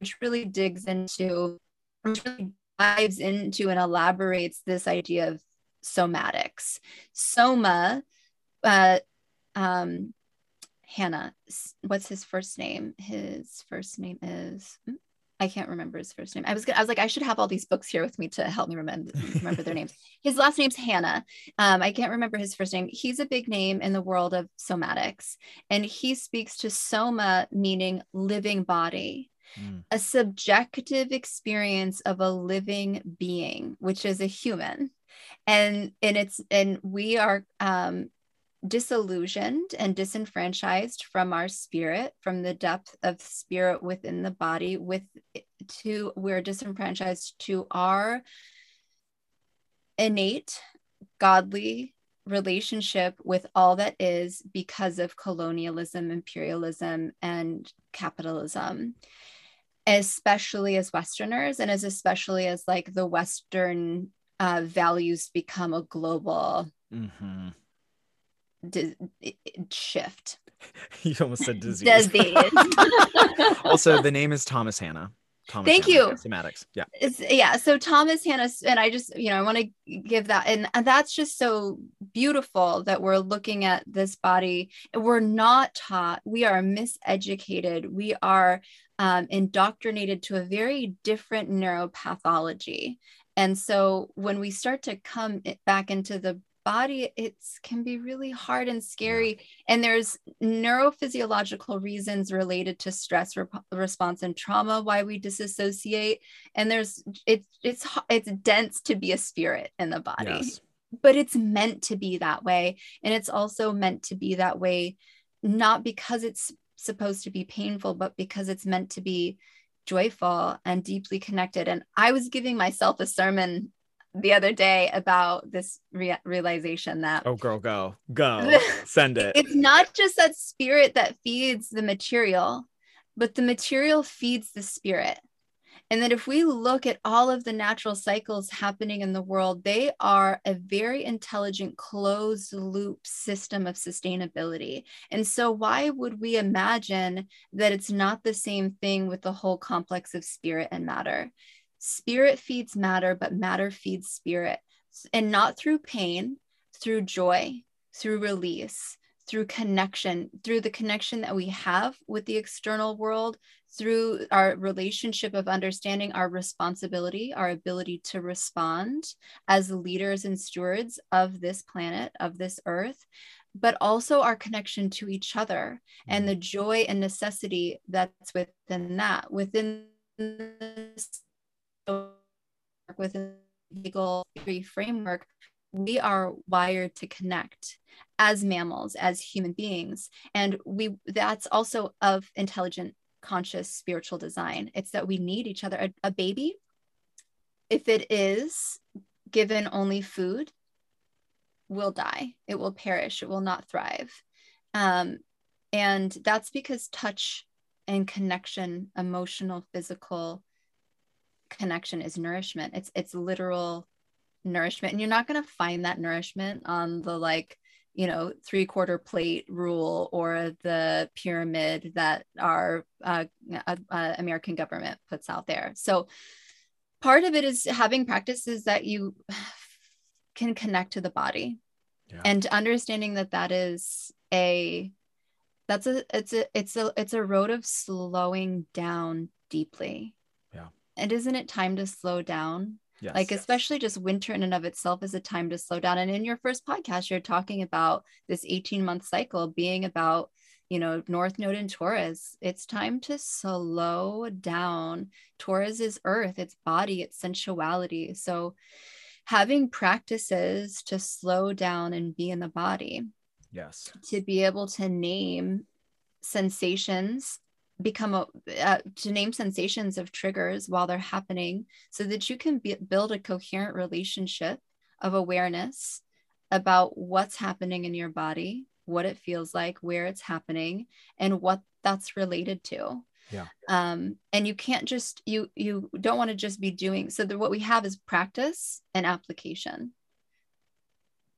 which really digs into, which really dives into and elaborates this idea of somatics. Soma, uh, um, Hanna, what's his first name? His first name is hmm, I can't remember his first name. I was I was like I should have all these books here with me to help me remember remember their names. His last name's Hanna. Um, I can't remember his first name. He's a big name in the world of somatics, and he speaks to soma meaning living body. Mm. A subjective experience of a living being, which is a human, and and it's and we are um, disillusioned and disenfranchised from our spirit from the depth of spirit within the body with to we're disenfranchised to our innate godly relationship with all that is because of colonialism imperialism and capitalism especially as westerners and as especially as like the western uh, values become a global mm-hmm di- shift. you almost said disease. Disease. also, the name is Thomas Hanna. Thomas Thank Hanna, you. Somatics. Yeah. It's, yeah. So Thomas Hanna, and I just, you know, I want to give that, and, and that's just so beautiful that we're looking at this body. We're not taught. We are miseducated. We are um, indoctrinated to a very different neuropathology. And so when we start to come back into the body it's can be really hard and scary yeah. and there's neurophysiological reasons related to stress rep- response and trauma why we disassociate and there's it's it's it's dense to be a spirit in the body yes. but it's meant to be that way and it's also meant to be that way not because it's supposed to be painful but because it's meant to be joyful and deeply connected and i was giving myself a sermon the other day about this re- realization that oh girl go go. Send it. It's not just that spirit that feeds the material but the material feeds the spirit. And that if we look at all of the natural cycles happening in the world they are a very intelligent closed loop system of sustainability. And so why would we imagine that it's not the same thing with the whole complex of spirit and matter Spirit feeds matter, but matter feeds spirit. And not through pain, through joy, through release, through connection, through the connection that we have with the external world, through our relationship of understanding our responsibility, our ability to respond as leaders and stewards of this planet, of this earth, but also our connection to each other and mm. the joy and necessity that's within that, within this within the legal framework, we are wired to connect as mammals, as human beings. And we that's also of intelligent, conscious, spiritual design. It's that we need each other. A, a baby, if it is given only food, will die. It will perish. It will not thrive. Um, and that's because touch and connection, emotional, physical, connection is nourishment. It's it's literal nourishment. And you're not going to find that nourishment on the like, you know, three quarter plate rule or the pyramid that our uh, uh, uh, American government puts out there. So part of it is having practices that you can connect to the body yeah. and understanding that that is a that's a it's a it's a it's a road of slowing down deeply and isn't it time to slow down? Yes, like yes. especially just winter in and of itself is a time to slow down. And in your first podcast, you're talking about this 18 month cycle being about, you know, North Node and Taurus. It's time to slow down. Taurus is earth, it's body, it's sensuality. So having practices to slow down and be in the body. Yes. To be able to name sensations become a uh, to name sensations of triggers while they're happening so that you can be, build a coherent relationship of awareness about what's happening in your body what it feels like, where it's happening, and what that's related to. Yeah. Um, and you can't just you you don't want to just be doing so. The, what we have is practice and application.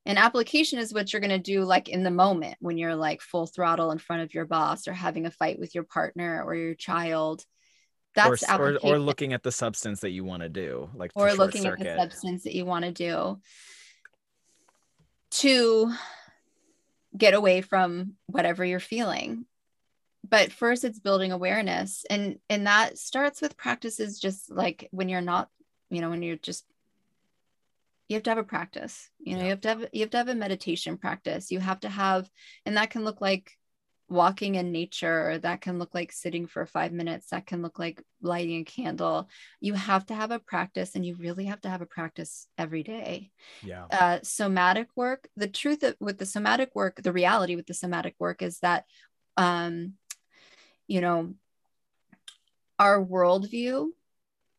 And application is what you're going to do like in the moment when you're like full throttle in front of your boss or having a fight with your partner or your child. That's or, or, or looking at the substance that you want to do, like or looking circuit. at the substance that you want to do to get away from whatever you're feeling but first it's building awareness and and that starts with practices just like when you're not you know when you're just you have to have a practice you know yeah. you have to have you have to have a meditation practice. You have to have and that can look like walking in nature that can look like sitting for five minutes that can look like lighting a candle. You have to have a practice and you really have to have a practice every day. Yeah. Uh, somatic work the truth of, with the somatic work the reality with the somatic work is that um you know our worldview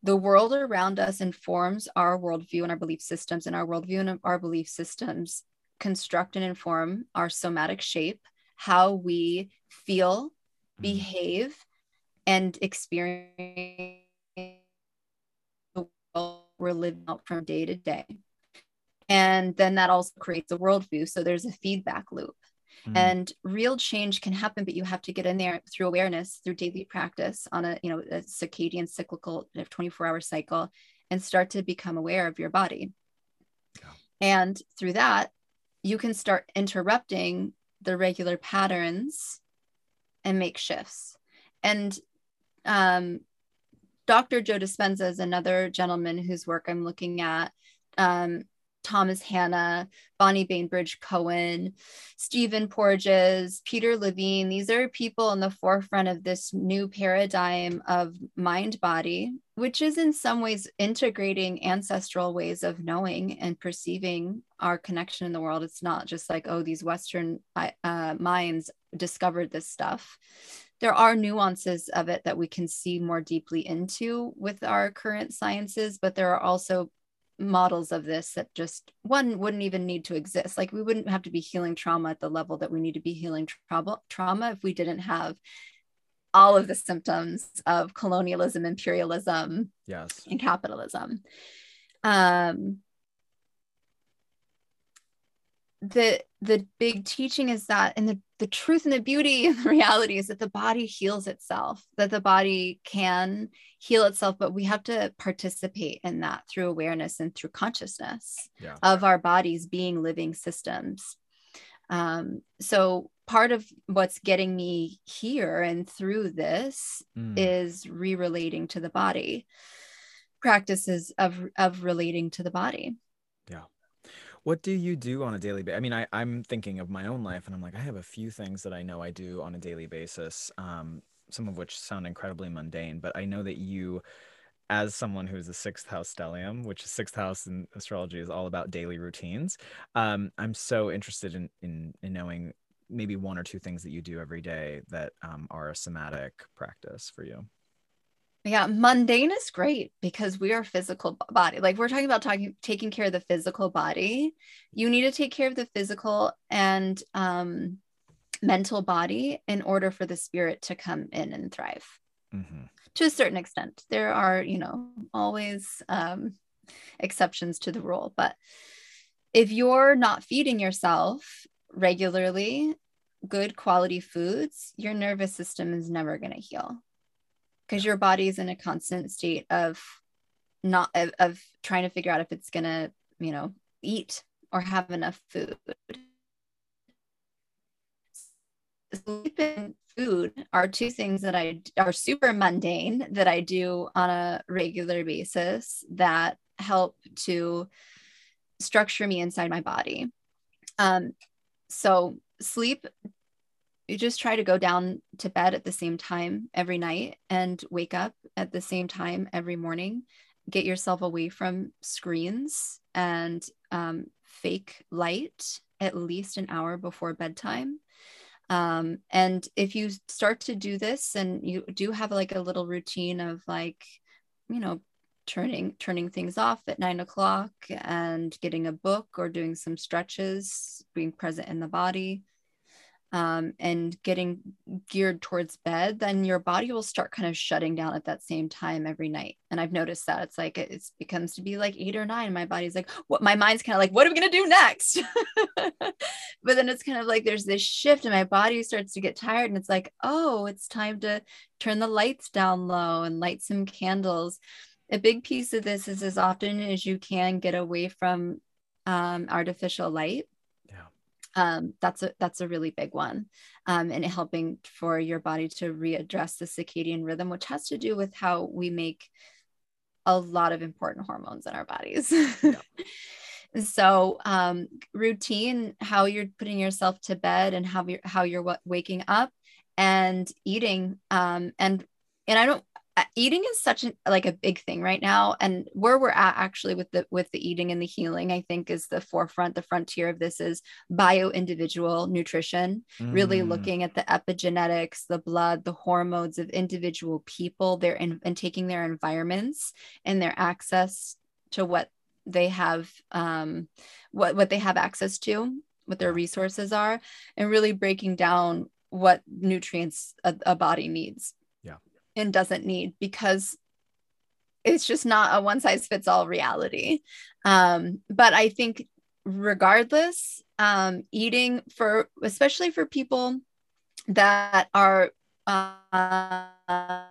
the world around us informs our worldview and our belief systems and our worldview and our belief systems construct and inform our somatic shape how we feel, mm-hmm. behave, and experience the world we're living out from day to day. And then that also creates a worldview. So there's a feedback loop. Mm-hmm. And real change can happen, but you have to get in there through awareness, through daily practice on a, you know, a circadian cyclical 24 hour cycle and start to become aware of your body. Yeah. And through that, you can start interrupting the regular patterns and make shifts. And um, Dr. Joe Dispenza is another gentleman whose work I'm looking at. Um, Thomas Hanna, Bonnie Bainbridge Cohen, Stephen Porges, Peter Levine. These are people in the forefront of this new paradigm of mind body, which is in some ways integrating ancestral ways of knowing and perceiving our connection in the world. It's not just like, oh, these Western uh, minds discovered this stuff. There are nuances of it that we can see more deeply into with our current sciences, but there are also models of this that just one wouldn't even need to exist. Like we wouldn't have to be healing trauma at the level that we need to be healing trauma trauma if we didn't have all of the symptoms of colonialism imperialism yes. and capitalism. Um the the big teaching is that in the the truth and the beauty and the reality is that the body heals itself that the body can heal itself but we have to participate in that through awareness and through consciousness yeah. of our bodies being living systems um, so part of what's getting me here and through this mm. is re-relating to the body practices of of relating to the body yeah what do you do on a daily basis? I mean, I, I'm thinking of my own life and I'm like, I have a few things that I know I do on a daily basis, um, some of which sound incredibly mundane, but I know that you, as someone who's a sixth house stellium, which is sixth house in astrology is all about daily routines. Um, I'm so interested in, in, in knowing maybe one or two things that you do every day that um, are a somatic practice for you. Yeah, mundane is great because we are physical body. Like we're talking about talking taking care of the physical body. You need to take care of the physical and um, mental body in order for the spirit to come in and thrive. Mm-hmm. To a certain extent, there are you know always um, exceptions to the rule, but if you're not feeding yourself regularly good quality foods, your nervous system is never going to heal because your body is in a constant state of not of, of trying to figure out if it's gonna you know eat or have enough food sleep and food are two things that I are super mundane that I do on a regular basis that help to structure me inside my body. Um, so sleep you just try to go down to bed at the same time every night and wake up at the same time every morning. Get yourself away from screens and um, fake light at least an hour before bedtime. Um, and if you start to do this and you do have like a little routine of like you know turning turning things off at nine o'clock and getting a book or doing some stretches being present in the body um, and getting geared towards bed, then your body will start kind of shutting down at that same time every night. And I've noticed that it's like it becomes to be like eight or nine. My body's like, what? My mind's kind of like, what are we gonna do next? but then it's kind of like there's this shift, and my body starts to get tired, and it's like, oh, it's time to turn the lights down low and light some candles. A big piece of this is as often as you can get away from um, artificial light um, that's a that's a really big one um, and helping for your body to readdress the circadian rhythm which has to do with how we make a lot of important hormones in our bodies yeah. so um, routine how you're putting yourself to bed and how you're how you're waking up and eating um, and and i don't eating is such a like a big thing right now and where we're at actually with the with the eating and the healing i think is the forefront the frontier of this is bio individual nutrition mm. really looking at the epigenetics the blood the hormones of individual people their in, and taking their environments and their access to what they have um what what they have access to what their resources are and really breaking down what nutrients a, a body needs and doesn't need because it's just not a one size fits all reality. Um, but I think regardless, um, eating for especially for people that are uh,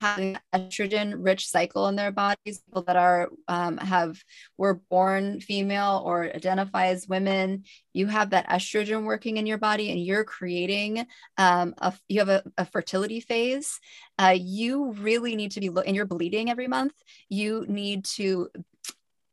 having estrogen rich cycle in their bodies people that are um, have were born female or identify as women you have that estrogen working in your body and you're creating um, a, you have a, a fertility phase. Uh, you really need to be lo- and you're bleeding every month you need to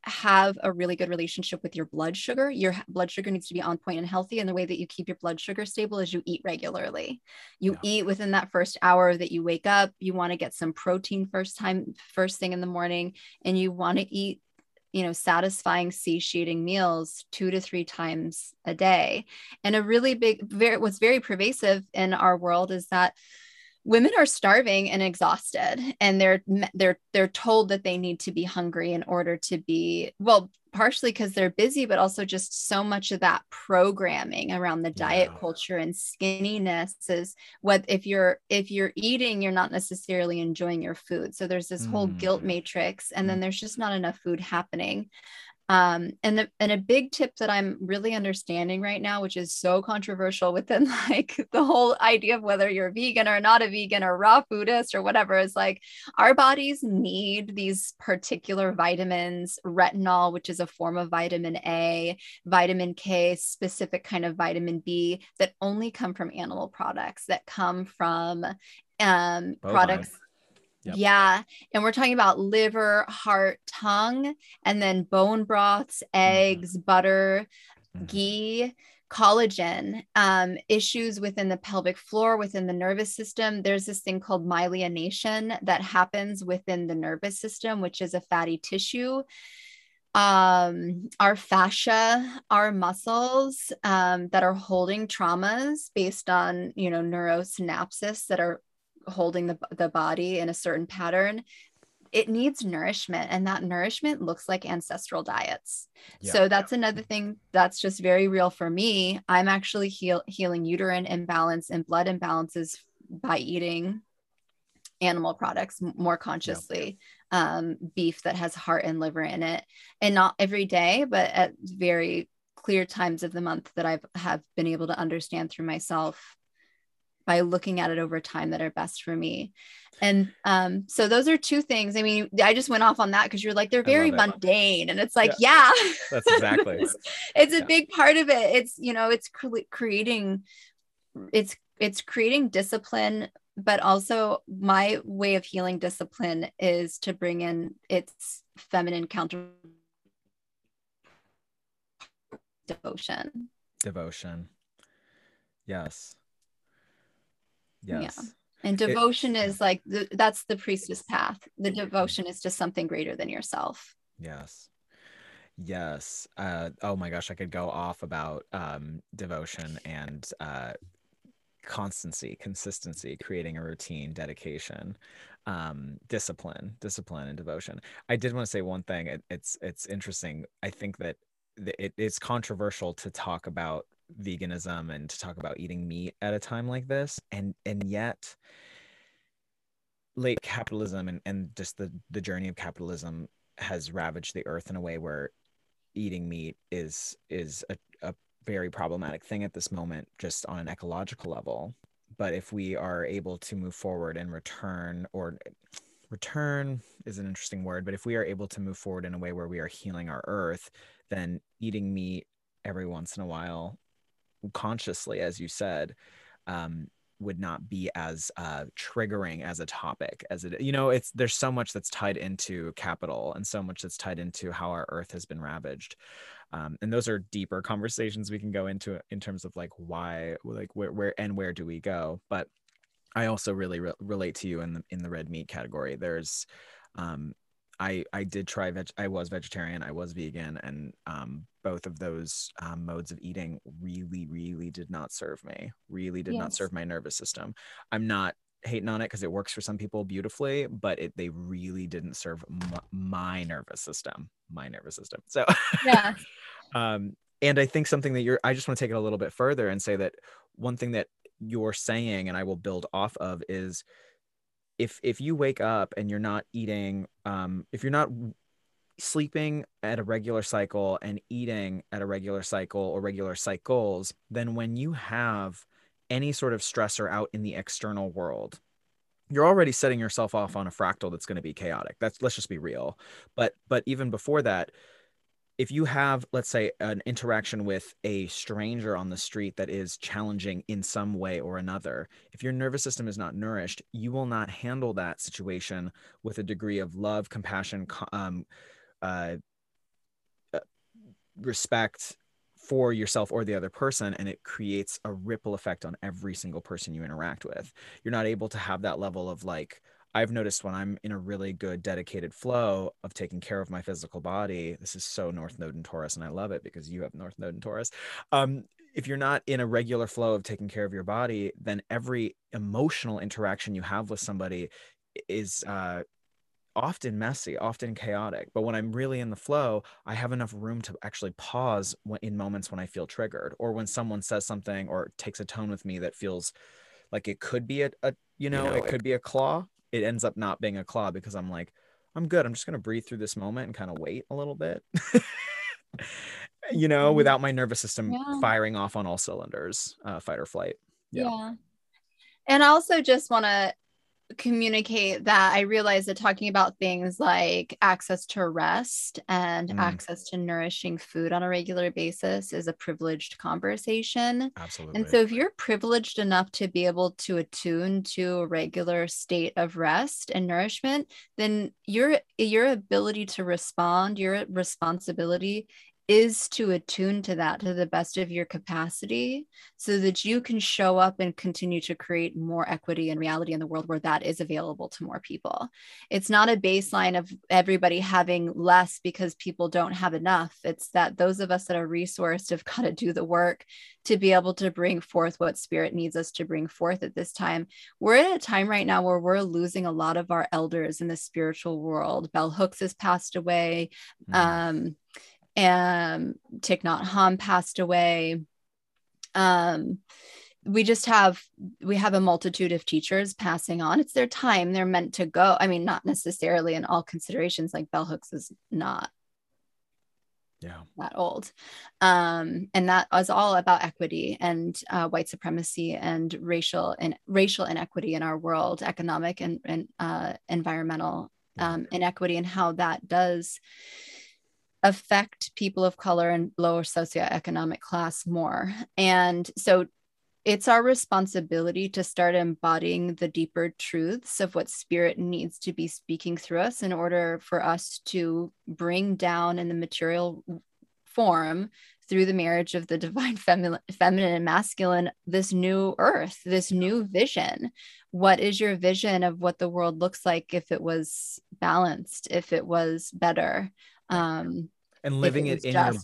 have a really good relationship with your blood sugar. Your blood sugar needs to be on point and healthy. And the way that you keep your blood sugar stable is you eat regularly. You yeah. eat within that first hour that you wake up. You want to get some protein first time, first thing in the morning, and you want to eat you know satisfying satiating meals two to three times a day and a really big very what's very pervasive in our world is that women are starving and exhausted and they're they're they're told that they need to be hungry in order to be well partially because they're busy but also just so much of that programming around the diet culture and skinniness is what if you're if you're eating you're not necessarily enjoying your food so there's this mm. whole guilt mm. matrix and then mm. there's just not enough food happening um, and the, and a big tip that I'm really understanding right now, which is so controversial within like the whole idea of whether you're vegan or not a vegan or raw foodist or whatever, is like our bodies need these particular vitamins, retinol, which is a form of vitamin A, vitamin K, specific kind of vitamin B that only come from animal products, that come from um, products Yep. Yeah. And we're talking about liver, heart, tongue, and then bone broths, mm-hmm. eggs, mm-hmm. butter, mm-hmm. ghee, collagen, um, issues within the pelvic floor, within the nervous system. There's this thing called myelination that happens within the nervous system, which is a fatty tissue. Um, our fascia, our muscles um, that are holding traumas based on, you know, neurosynapses that are holding the, the body in a certain pattern it needs nourishment and that nourishment looks like ancestral diets yeah. so that's another thing that's just very real for me i'm actually heal, healing uterine imbalance and blood imbalances by eating animal products more consciously yeah. um, beef that has heart and liver in it and not every day but at very clear times of the month that i've have been able to understand through myself by looking at it over time that are best for me. And um, so those are two things. I mean, I just went off on that because you're like, they're very mundane. And it's like, yeah, yeah. that's exactly. it's, it's yeah. a big part of it. It's, you know, it's cre- creating, it's, it's creating discipline, but also my way of healing discipline is to bring in its feminine counter devotion. Devotion. Yes Yes. Yeah. And devotion it, is like the, that's the priestess path. The devotion is just something greater than yourself. Yes. Yes. Uh, oh my gosh, I could go off about um, devotion and uh, constancy, consistency, creating a routine, dedication, um, discipline, discipline, and devotion. I did want to say one thing. It, it's it's interesting. I think that it, it is controversial to talk about veganism and to talk about eating meat at a time like this. And and yet late capitalism and, and just the the journey of capitalism has ravaged the earth in a way where eating meat is is a, a very problematic thing at this moment just on an ecological level. But if we are able to move forward and return or return is an interesting word but if we are able to move forward in a way where we are healing our earth then eating meat every once in a while consciously as you said um, would not be as uh, triggering as a topic as it you know it's there's so much that's tied into capital and so much that's tied into how our earth has been ravaged. Um, and those are deeper conversations we can go into in terms of like why like where, where and where do we go. But i also really re- relate to you in the in the red meat category. There's um, I I did try veg. I was vegetarian. I was vegan, and um, both of those um, modes of eating really, really did not serve me. Really did yes. not serve my nervous system. I'm not hating on it because it works for some people beautifully, but it they really didn't serve m- my nervous system. My nervous system. So yeah. um, and I think something that you're. I just want to take it a little bit further and say that one thing that you're saying, and I will build off of, is if if you wake up and you're not eating um if you're not sleeping at a regular cycle and eating at a regular cycle or regular cycles then when you have any sort of stressor out in the external world you're already setting yourself off on a fractal that's going to be chaotic. That's let's just be real. But but even before that if you have let's say an interaction with a stranger on the street that is challenging in some way or another if your nervous system is not nourished you will not handle that situation with a degree of love compassion um, uh, uh, respect for yourself or the other person and it creates a ripple effect on every single person you interact with. You're not able to have that level of like I've noticed when I'm in a really good dedicated flow of taking care of my physical body, this is so North Node and Taurus, and I love it because you have North Node and Taurus. Um, if you're not in a regular flow of taking care of your body, then every emotional interaction you have with somebody is uh, often messy, often chaotic. But when I'm really in the flow, I have enough room to actually pause in moments when I feel triggered or when someone says something or takes a tone with me that feels like it could be a, a you know, you know it could be a claw it ends up not being a claw because I'm like, I'm good. I'm just gonna breathe through this moment and kind of wait a little bit. you know, mm-hmm. without my nervous system yeah. firing off on all cylinders, uh, fight or flight. Yeah. yeah. And I also just want to communicate that I realize that talking about things like access to rest and mm. access to nourishing food on a regular basis is a privileged conversation. Absolutely. And so if you're privileged enough to be able to attune to a regular state of rest and nourishment, then your your ability to respond, your responsibility is to attune to that to the best of your capacity so that you can show up and continue to create more equity and reality in the world where that is available to more people. It's not a baseline of everybody having less because people don't have enough. It's that those of us that are resourced have got to do the work to be able to bring forth what spirit needs us to bring forth at this time. We're at a time right now where we're losing a lot of our elders in the spiritual world. Bell Hooks has passed away. Mm. Um, and Thich Nhat Hanh passed away. Um, we just have we have a multitude of teachers passing on. It's their time; they're meant to go. I mean, not necessarily in all considerations. Like Bell Hooks is not yeah that old um, and that was all about equity and uh, white supremacy and racial and racial inequity in our world economic and, and uh, environmental um, inequity and how that does affect people of color and lower socioeconomic class more. And so it's our responsibility to start embodying the deeper truths of what spirit needs to be speaking through us in order for us to bring down in the material form through the marriage of the divine feminine, feminine and masculine this new earth this new vision. What is your vision of what the world looks like if it was balanced if it was better? Um and living it, it in just... your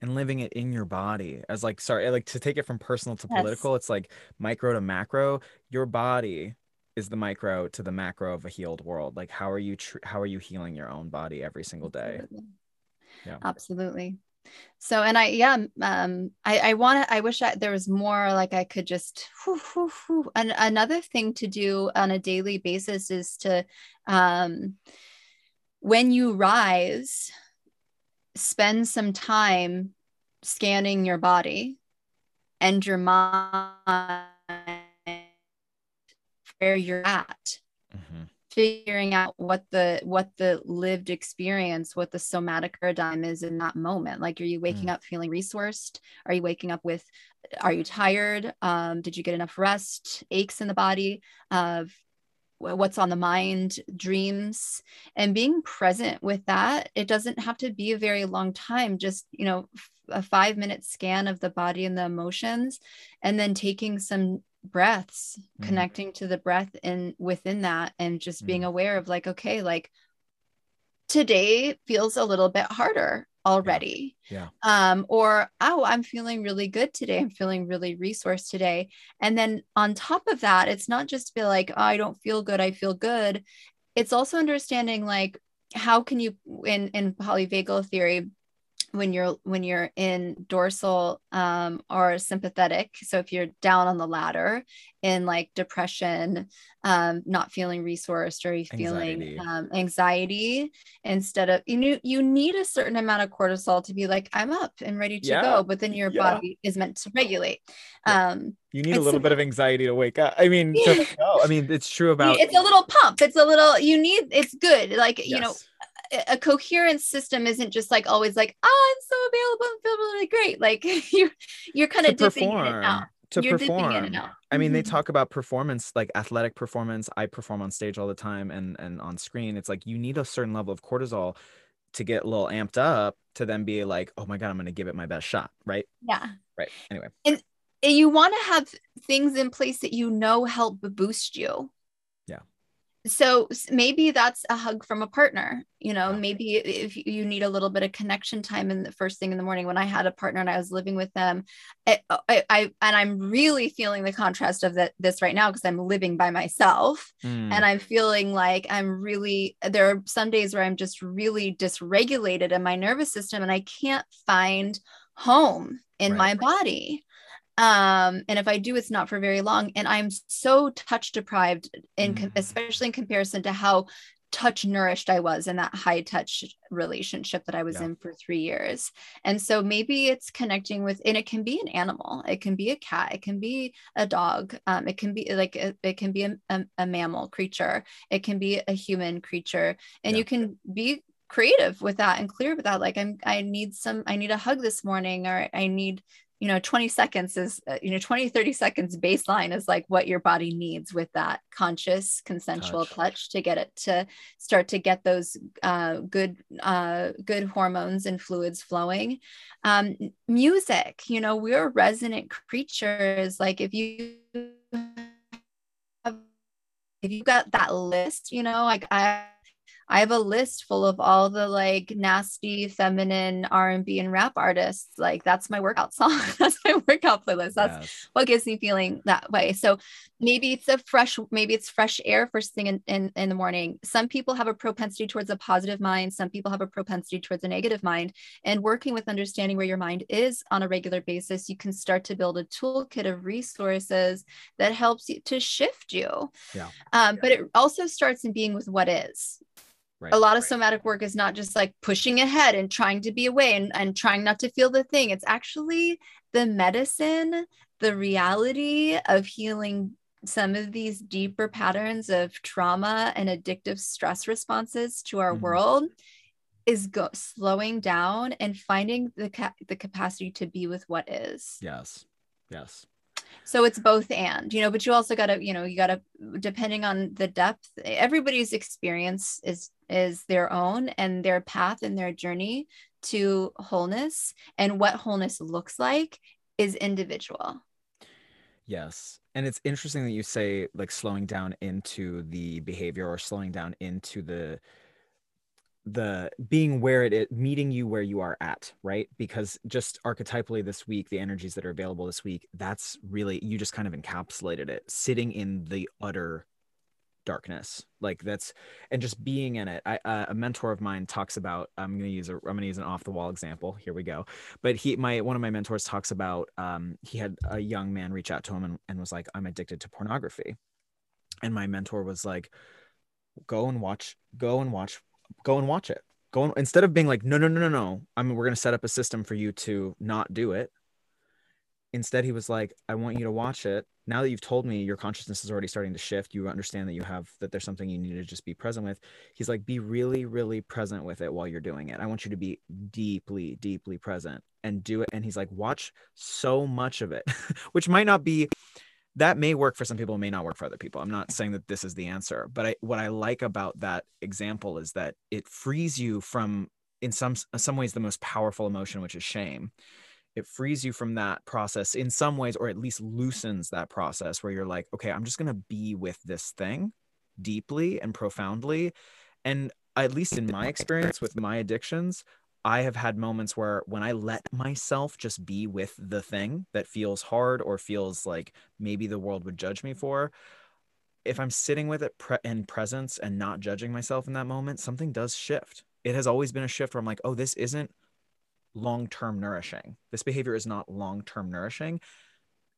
and living it in your body as like sorry like to take it from personal to yes. political it's like micro to macro your body is the micro to the macro of a healed world like how are you tr- how are you healing your own body every single day absolutely. yeah absolutely So, and I, yeah, um, I, I want to, I wish I, there was more like I could just, whew, whew, whew. And another thing to do on a daily basis is to, um, when you rise, spend some time scanning your body and your mind where you're at mm-hmm. figuring out what the what the lived experience what the somatic paradigm is in that moment like are you waking mm. up feeling resourced are you waking up with are you tired um, did you get enough rest aches in the body of what's on the mind, dreams, and being present with that. It doesn't have to be a very long time, just, you know, a five minute scan of the body and the emotions, and then taking some breaths, mm. connecting to the breath in within that, and just being mm. aware of like, okay, like today feels a little bit harder already. Yeah. yeah. Um, or, oh, I'm feeling really good today. I'm feeling really resourced today. And then on top of that, it's not just to be like, oh, I don't feel good. I feel good. It's also understanding like, how can you in in polyvagal theory when you're when you're in dorsal um, or sympathetic so if you're down on the ladder in like depression um, not feeling resourced or you feeling anxiety. Um, anxiety instead of you know you need a certain amount of cortisol to be like i'm up and ready to yeah. go but then your yeah. body is meant to regulate um, you need a little bit of anxiety to wake up i mean to, no, i mean it's true about it's a little pump it's a little you need it's good like yes. you know a coherent system isn't just like always like oh i'm so available and feel really great like you're you're kind of dipping perform. in and out to You're perform. I mean, they mm-hmm. talk about performance, like athletic performance. I perform on stage all the time and and on screen. It's like you need a certain level of cortisol to get a little amped up to then be like, oh my god, I'm going to give it my best shot, right? Yeah. Right. Anyway. And you want to have things in place that you know help boost you so maybe that's a hug from a partner you know maybe if you need a little bit of connection time in the first thing in the morning when i had a partner and i was living with them I, I, I and i'm really feeling the contrast of that this right now because i'm living by myself mm. and i'm feeling like i'm really there are some days where i'm just really dysregulated in my nervous system and i can't find home in right. my body um and if i do it's not for very long. And i'm so touch deprived in mm. especially in comparison to how touch nourished i was in that high touch relationship that i was yeah. in for three years. And so maybe it's connecting with and it can be an animal. It can be a cat. It can be a dog. Um, it can be like a, it can be a, a, a, mammal creature. It can be a human creature. And yeah. you can be creative with that and clear with that. Like i'm i need some i need a hug this morning or i need you know 20 seconds is uh, you know 20 30 seconds baseline is like what your body needs with that conscious consensual touch, touch to get it to start to get those uh, good uh, good hormones and fluids flowing. Um, music you know we're resonant creatures. Like if you have, if you got that list you know like i I have a list full of all the like nasty feminine R&B and rap artists. Like that's my workout song. that's my workout playlist. That's yes. what gives me feeling that way. So maybe it's a fresh, maybe it's fresh air first thing in, in, in the morning. Some people have a propensity towards a positive mind. Some people have a propensity towards a negative mind. And working with understanding where your mind is on a regular basis, you can start to build a toolkit of resources that helps you to shift you. Yeah. Um, yeah. But it also starts in being with what is. Right. A lot of somatic work is not just like pushing ahead and trying to be away and, and trying not to feel the thing. It's actually the medicine, the reality of healing some of these deeper patterns of trauma and addictive stress responses to our mm-hmm. world is go- slowing down and finding the ca- the capacity to be with what is. Yes. Yes so it's both and you know but you also got to you know you got to depending on the depth everybody's experience is is their own and their path and their journey to wholeness and what wholeness looks like is individual. Yes. And it's interesting that you say like slowing down into the behavior or slowing down into the the being where it is meeting you where you are at right? Because just archetypally this week the energies that are available this week that's really you just kind of encapsulated it sitting in the utter darkness. Like that's and just being in it. I, uh, a mentor of mine talks about i'm to use a i'm to use an off the wall example here we go. But he my one of my mentors talks about um he had a young man reach out to him and, and was like i'm addicted to pornography. And my mentor was like go and watch go and watch go and watch it. Go and, instead of being like no no no no no i mean we're to set up a system for you to not do it instead he was like i want you to watch it. Now that you've told me your consciousness is already starting to shift you understand that you have that there's something you need to just be present with he's like be really really present with it while you're doing it. I want you to be deeply deeply present and do it. And he's like watch so much of it which might not be that may work for some people may not work for other people. I'm not saying that this is the answer but I, what i like about that example is that it frees you from in some some ways the most powerful emotion which is shame. It frees you from that process in some ways or at least loosens that process where you're like okay i'm just going to be with this thing deeply and profoundly. And at least in my experience with my addictions i have had moments where when i let myself just be with the thing that feels hard or feels like maybe the world would judge me for if i'm sitting with it pre- in presence and not judging myself in that moment something does shift. It has always been a shift where i'm like oh this isn't long-term nourishing. This behavior is not long-term nourishing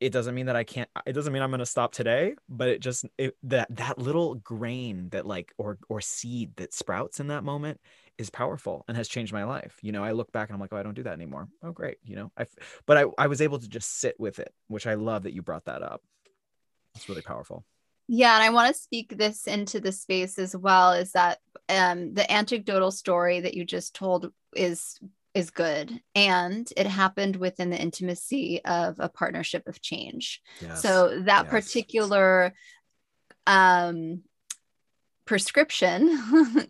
it doesn't mean that i can't it doesn't mean i'm going to stop today but it just it, that that little grain that like or or seed that sprouts in that moment is powerful and has changed my life. You know i look back and i'm like oh i don't do that anymore. Oh great you know i but i i was able to just sit with it which i love that you brought that up. It's really powerful. Yeah, and I want to speak this into the space as well is that um, the anecdotal story that you just told is is good and it happened within the intimacy of a partnership of change yes. so that yes. particular um prescription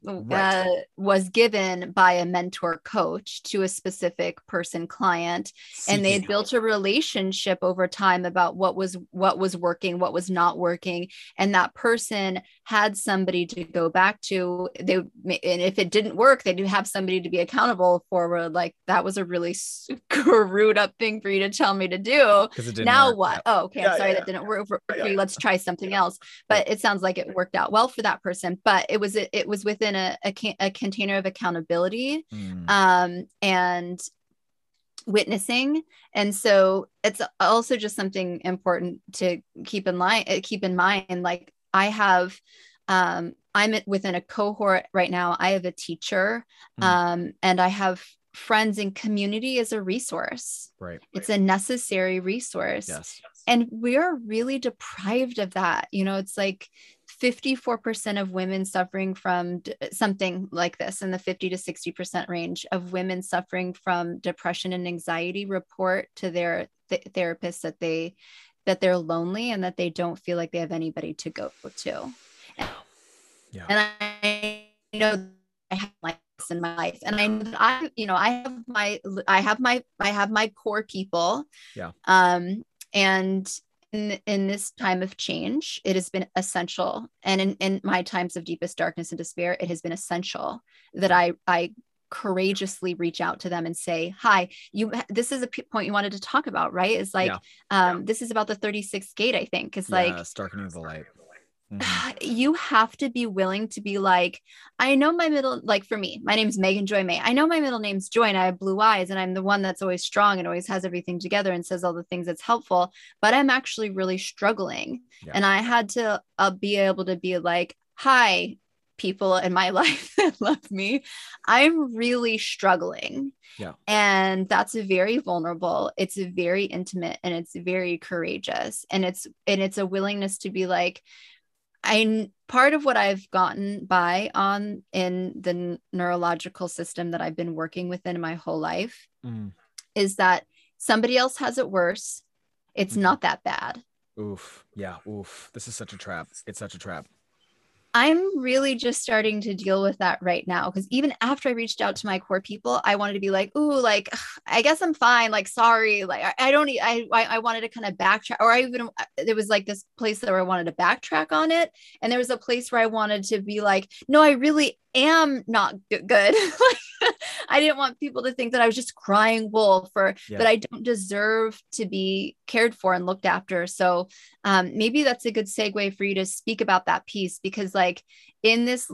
right. uh, was given by a mentor coach to a specific person client Seeking and they had built a relationship over time about what was what was working what was not working and that person had somebody to go back to they and if it didn't work they do have somebody to be accountable for like that was a really screwed up thing for you to tell me to do. Now work. what? Yeah. oh okay yeah, i'm sorry yeah, that didn't work for, for you. Let's try something else. But it sounds like it worked out well for that person. But it was it was within a, a, a container of accountability mm. um, and witnessing. And so it's also just something important to keep in line keep in mind like i have um, i'm within a cohort right now. I have a teacher mm. um, and i have friends and community as a resource. Right it's a necessary resource. Yes. And we are really deprived of that. You know it's like 54% of women suffering from d- something like this in the 50 to 60% range of women suffering from depression and anxiety report to their th- therapists that they that they're lonely and that they don't feel like they have anybody to go to and, yeah. and i know i have this in my life and i i you know i have my i have my i have my core people yeah um and in, in this time of change, it has been essential. And in, in my times of deepest darkness and despair, it has been essential that I, I courageously reach out to them and say hi you this is a p- point you wanted to talk about right is like yeah. um yeah. this is about the 36th gate i think it's yeah, like darkening the light Mm-hmm. you have to be willing to be like, I know my middle, like for me, my name's Megan Joy May. I know my middle name's Joy and I have blue eyes and I'm the one that's always strong and always has everything together and says all the things that's helpful, but I'm actually really struggling. And I had to uh, be able to be like, hi, people in my life that love me. I'm really struggling. Yeah. And that's a very vulnerable. It's very intimate and it's very courageous. And it's and it's a willingness to be like, I part of what I've gotten by on in the neurological system that I've been working within my whole life mm. is that somebody else has it worse. It's mm. not that bad. Oof. Yeah. Oof. This is such a trap. It's such a trap. I'm really just starting to deal with that right now because even after I reached out to my core people, I wanted to be like, "Ooh, like I guess I'm fine. Like, sorry, like I, I don't. I I wanted to kind of backtrack, or I even uh, there was like this place where I wanted to backtrack on it, and there was a place where I wanted to be like, "No, I really am not good. I didn't want people to think that I was just crying wolf or yeah. that I don't deserve to be cared for and looked after. So um, maybe that's a good segue for you to speak about that piece because, like, in this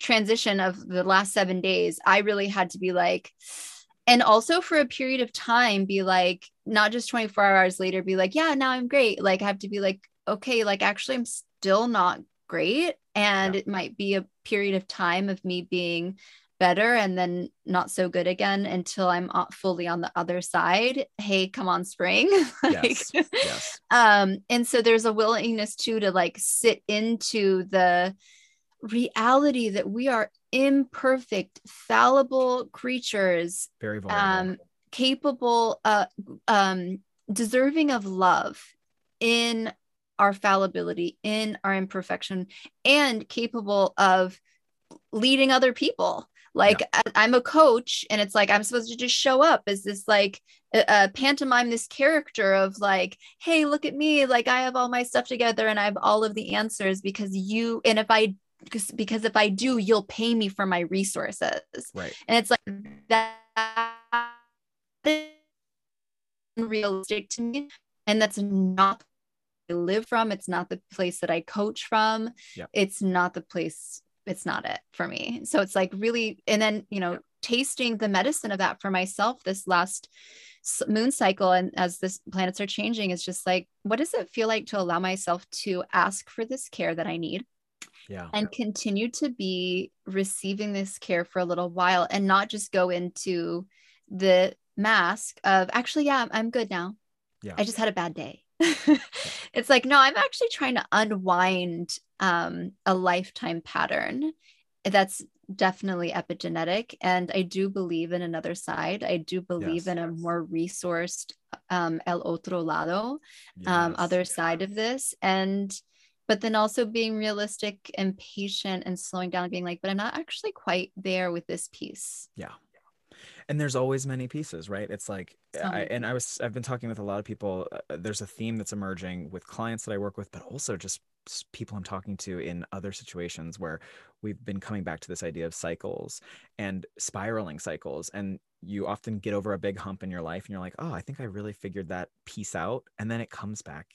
transition of the last seven days, I really had to be like, and also for a period of time, be like, not just 24 hours later, be like, yeah, now I'm great. Like, I have to be like, okay, like, actually, I'm still not great. And yeah. it might be a period of time of me being better and then not so good again until I'm fully on the other side. Hey, come on, spring. like, yes. yes. Um, and so there's a willingness too to like sit into the reality that we are imperfect, fallible creatures, very vulnerable. um, capable, uh, um, deserving of love in our fallibility, in our imperfection, and capable of leading other people. Like yeah. I'm a coach, and it's like I'm supposed to just show up as this like a, pantomime this character of like, hey, look at me, like I have all my stuff together and I have all of the answers because you. And if I because because if I do, you'll pay me for my resources. Right. And it's like that realistic to me. And that's not I live from. It's not the place that I coach from. Yeah. It's not the place, it's not it for me. So it's like really, and then, you know, tasting the medicine of that for myself this last moon cycle and as this planets are changing is just like what does it feel like to allow myself to ask for this care that i need yeah and continue to be receiving this care for a little while and not just go into the mask of actually yeah i'm good now yeah i just had a bad day it's like no i'm actually trying to unwind um, a lifetime pattern that's definitely epigenetic and i do believe in another side i do believe yes. in a more resourced um, el otro lado um, yes. other side of this and but then also being realistic and patient and slowing down and being like but i'm not actually quite there with this piece yeah and there's always many pieces right? It's like I, and i was i've been talking with a lot of people uh, there's a theme that's emerging with clients that i work with but also just people i'm talking to in other situations where we've been coming back to this idea of cycles and spiraling cycles and you often get over a big hump in your life and you're like oh i think i really figured that piece out and then it comes back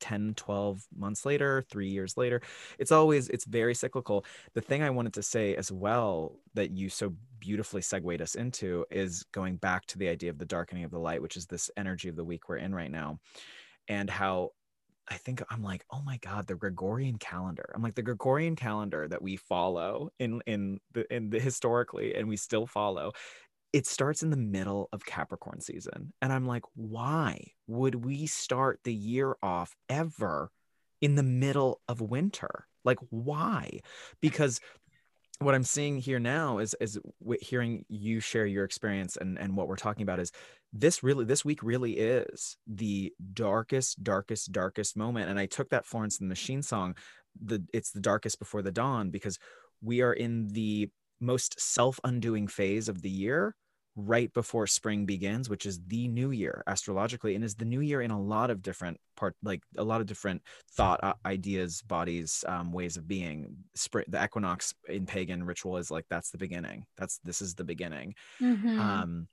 10 12 months later 3 years later it's always it's very cyclical the thing i wanted to say as well that you so beautifully segued us into is going back to the idea of the darkening of the light which is this energy of the week we're in right now and how I think I'm like, oh my god, the Gregorian calendar. I'm like the Gregorian calendar that we follow in in the in the historically and we still follow it starts in the middle of Capricorn season. And I'm like, why would we start the year off ever in the middle of winter? Like, why? Because what I'm seeing here now is is hearing you share your experience and and what we're talking about is this really this week really is the darkest darkest darkest moment and I took that Florence and the Machine song the it's the darkest before the dawn because we are in the most self-undoing phase of the year right before spring begins which is the new year astrologically and is the new year in a lot of different part like a lot of different thought uh, ideas bodies um, ways of being. Spring the equinox in pagan ritual is like that's the beginning. That's this is the beginning. Mm-hmm. um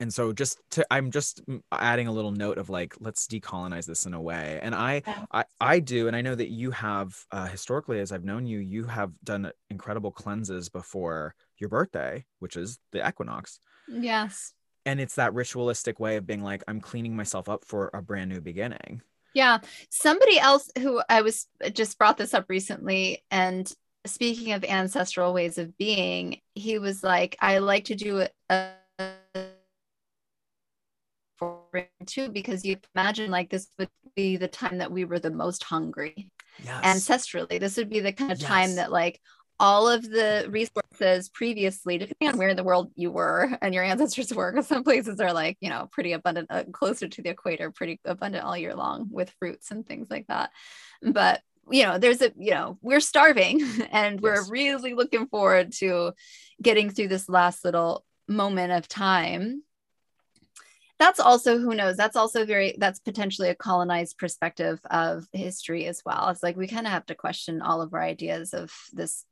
and so just to i'm just adding a little note of like let's decolonize this in a way. And i i, I do and i know that you have uh, historically as i've known you you have done incredible cleanses before your birthday which is the equinox Yes. And it's that ritualistic way of being like, I'm cleaning myself up for a brand new beginning. Yeah. Somebody else who I was just brought this up recently, and speaking of ancestral ways of being, he was like, I like to do a, uh, for too because you imagine like this would be the time that we were the most hungry yes. ancestrally this would be the kind of yes. time that like all of the resources previously, depending on where in the world you were and your ancestors were, because some places are like, you know, pretty abundant, uh, closer to the equator, pretty abundant all year long with fruits and things like that. But, you know, there's a, you know, we're starving and we're yes. really looking forward to getting through this last little moment of time that's also who knows that's also very that's potentially a colonized perspective of history as well it's like we kind of have to question all of our ideas of this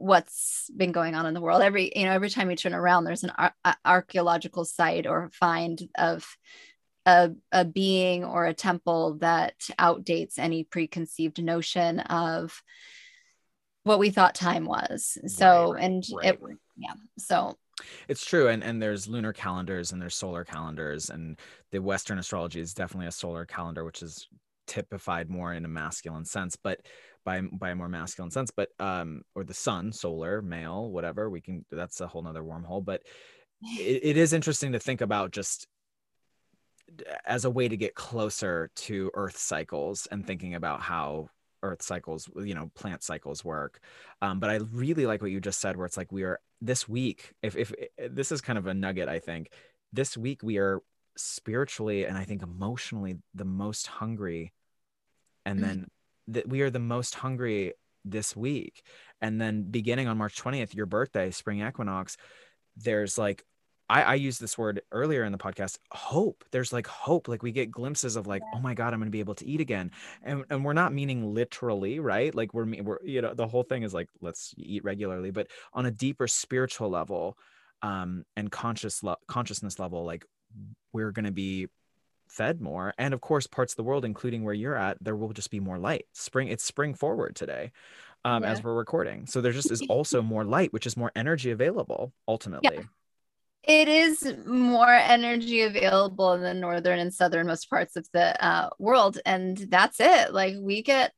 what's been going on in the world. Every you know every time you turn around there's an ar- archaeological site or find of a, a being or a temple that outdates any preconceived notion of what we thought time was. So Right, and right. it yeah so. It's true, and and there's lunar calendars and there's solar calendars, and the Western astrology is definitely a solar calendar, which is typified more in a masculine sense, but by by a more masculine sense, but um, or the sun, solar, male, whatever. We can that's a whole nother wormhole, but it, it is interesting to think about just as a way to get closer to Earth cycles and thinking about how Earth cycles, you know, plant cycles work. Um, but I really like what you just said, where it's like we are this week. If if eh, this is kind of a nugget, I think this week we are spiritually and I think emotionally the most hungry, and Mm. then that we are the most hungry this week, and then beginning on March twentieth, your birthday, spring equinox. There's like I, I used this word earlier in the podcast hope there's like hope like we get glimpses of like oh my god i'm going to be able to eat again and, and we're not meaning literally right like we're, we're you know the whole thing is like let's eat regularly but on a deeper spiritual level um and conscious le- consciousness level like we're going to be fed more and of course parts of the world including where you're at there will just be more light. Spring it's spring forward today um as we're recording. So there just is also more light which is more energy available ultimately. It is more energy available in the northern and southernmost parts of the uh, world and that's it. Like we get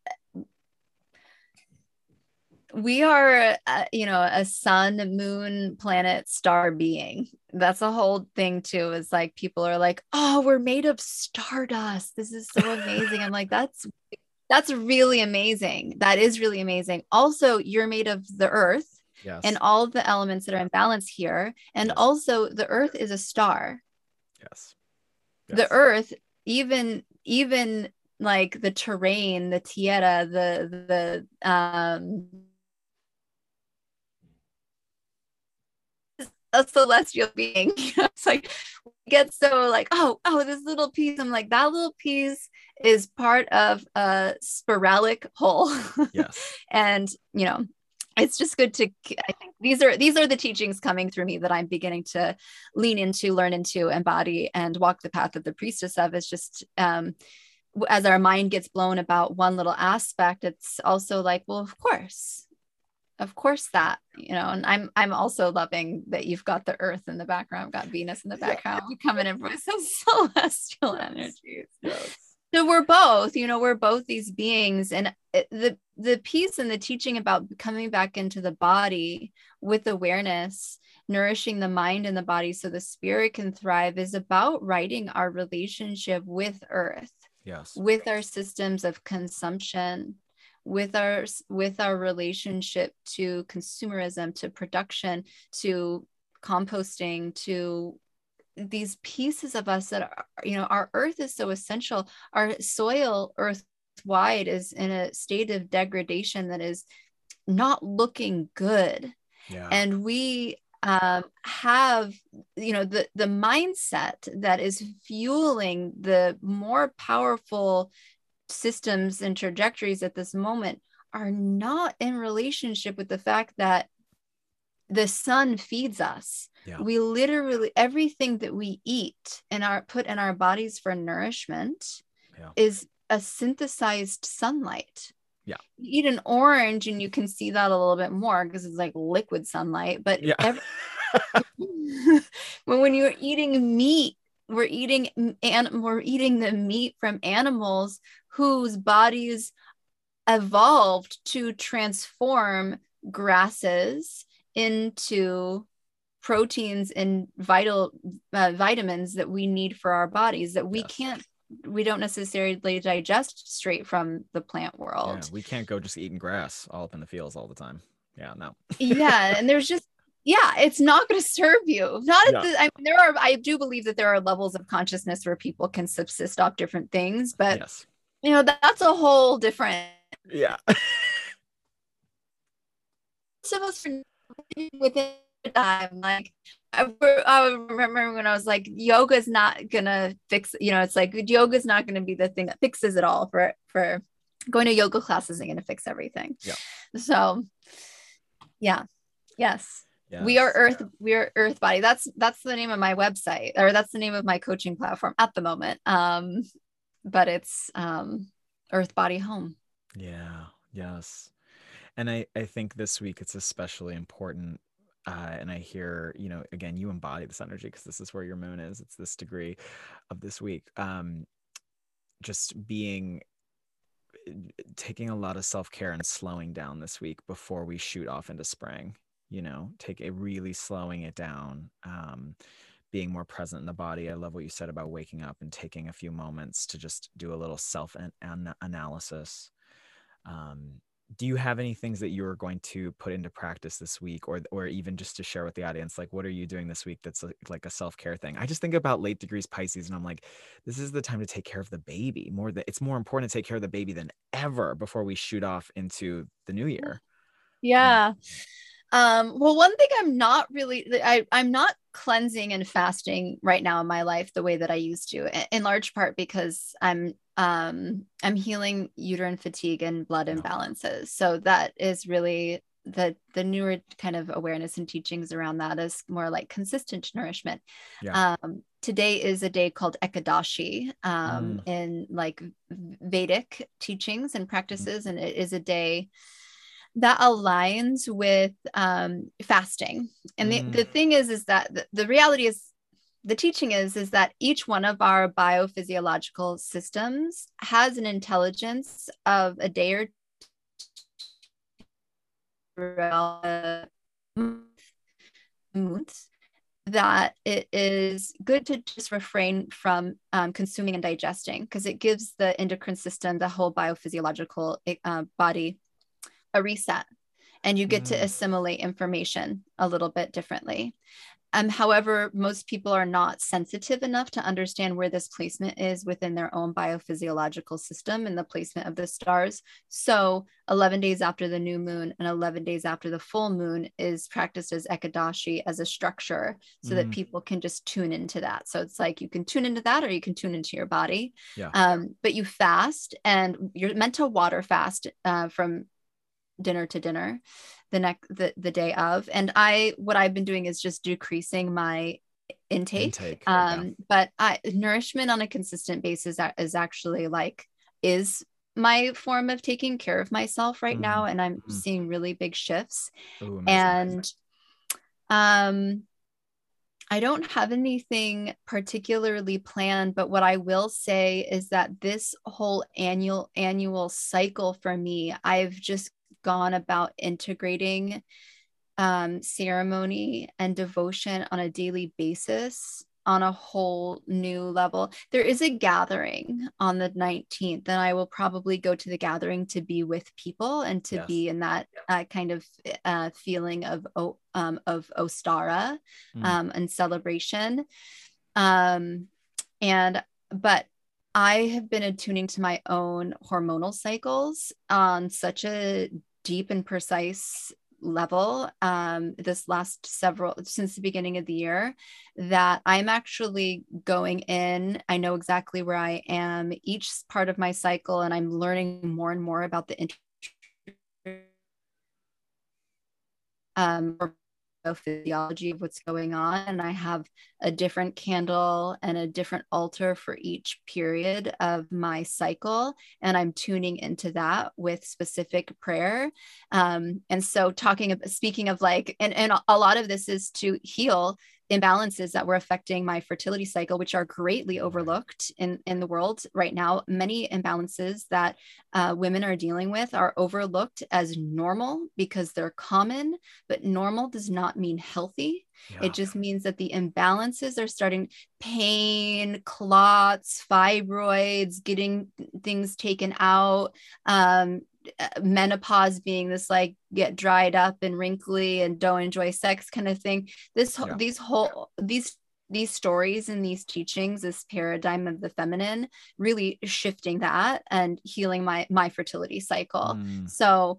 we are uh, you know a sun moon planet star being. That's the whole thing too is like people are like oh we're made of stardust. This is so amazing. I'm like that's that's really amazing. That is really amazing. Also you're made of the earth yes. and all the elements that are in balance here. And Yes. also the earth is a star. yes. The earth, even even like the terrain, the tierra, the the um a celestial being. it's like we get so like, oh, oh, this little piece. I'm like, that little piece is part of a spiralic whole. yes and you know it's just good to i think these are these are the teachings coming through me that i'm beginning to lean into learn into embody and walk the path of the priestess of is just um as our mind gets blown about one little aspect it's also like well of course of course that you know and i'm i'm also loving that you've got the earth in the background got venus in the background we coming in with some celestial Yes. energies. Yes. So we're both you know we're both these beings and the the piece and the teaching about coming back into the body with awareness nourishing the mind and the body so the spirit can thrive is about writing our relationship with earth yes. with our systems of consumption with our with our relationship to consumerism to production to composting to these pieces of us that are you know our earth is so essential. Our soil earth wide is in a state of degradation that is not looking good. Yeah. And we um, have you know the the mindset that is fueling the more powerful systems and trajectories at this moment are not in relationship with the fact that the sun feeds us Yeah. we literally everything that we eat and our put in our bodies for nourishment Yeah. is a synthesized sunlight Yeah. you eat an orange and you can see that a little bit more because it's like liquid sunlight but yeah every, when, when you're eating meat we're eating and we're eating the meat from animals whose bodies evolved to transform grasses into proteins and vital uh, vitamins that we need for our bodies that we Yes. can't we don't necessarily digest straight from the plant yeah world. we can't go just eating grass all up in the fields all the time. Yeah no. Yeah and there's just yeah it's not going to serve you not at Yeah. the, I mean, there are i do believe that there are levels of consciousness where people can subsist off different things but yes you know that, that's a whole different yeah some of us are within time like I, I remember when I was like, yoga's not gonna fix, you know, it's like yoga's not gonna be the thing that fixes it all for for going to yoga class isn't gonna fix everything. Yeah. So Yeah. Yes. Yes. We are Earth. We are Earth Body. That's that's the name of my website, or that's the name of my coaching platform at the moment. Um, but it's um, Earth Body Home. Yeah. Yes. And I I think this week it's especially important. Uh, and I hear, you know, again, you embody this energy because this is where your moon is. It's this degree of this week. Um, just being taking a lot of self-care and slowing down this week before we shoot off into spring you know take a really slowing it down um, being more present in the body. I love what you said about waking up and taking a few moments to just do a little self an- analysis. Um, do you have any things that you're going to put into practice this week or or even just to share with the audience? Like what are you doing this week that's like a self-care thing? I just think about late degrees pisces and i'm like this is the time to take care of the baby more that it's more important to take care of the baby than ever before we shoot off into the new year. Yeah um, well, one thing I'm not really, I, I'm not cleansing and fasting right now in my life the way that I used to, in large part because I'm um, I'm healing uterine fatigue and blood imbalances. So that is really the the newer kind of awareness and teachings around that is more like consistent nourishment. Yeah. Um, today is a day called Ekadashi um, mm. in like Vedic teachings and practices, mm. and it is a day that aligns with um, fasting. And mm. the, the thing is, is that the, the reality is the teaching is is that each one of our biophysiological systems has an intelligence of a day or months that it is good to just refrain from um, consuming and digesting because it gives the endocrine system the whole biophysiological uh, body a reset and you get mm. to assimilate information a little bit differently. Um, however, most people are not sensitive enough to understand where this placement is within their own biophysiological system and the placement of the stars. So, 11 days after the new moon and 11 days after the full moon is practiced as Ekadashi as a structure so mm. that people can just tune into that. So, it's like you can tune into that or you can tune into your body. Yeah. Um, but you fast and you're meant to water fast uh, from dinner to dinner the next the, the day of and i what i've been doing is just decreasing my intake, intake um yeah. but I, nourishment on a consistent basis is actually like is my form of taking care of myself right mm. now and i'm mm. seeing really big shifts Ooh, and um I don't have anything particularly planned, but what I will say is that this whole annual annual cycle for me, I've just gone about integrating um, ceremony and devotion on a daily basis on a whole new level. There is a gathering on the 19th, and I will probably go to the gathering to be with people and to yes. be in that uh, kind of uh, feeling of um, of Ostara mm. um, and celebration. Um, and but I have been attuning to my own hormonal cycles on such a deep and precise level um, this last several since the beginning of the year that i'm actually going in i know exactly where i am each part of my cycle and i'm learning more and more about the um, physiology of what's going on. And I have a different candle and a different altar for each period of my cycle. And I'm tuning into that with specific prayer. Um, and so, talking about speaking of like, and, and a lot of this is to heal imbalances that were affecting my fertility cycle, which are greatly overlooked in, in the world right now. Many imbalances that uh, women are dealing with are overlooked as normal because they're common, but normal does not mean healthy. Yeah. It just means that the imbalances are starting pain, clots, fibroids, getting things taken out, um, menopause being this like get dried up and wrinkly and don't enjoy sex kind of thing this yeah. these whole these these stories and these teachings this paradigm of the feminine really shifting that and healing my my fertility cycle mm. so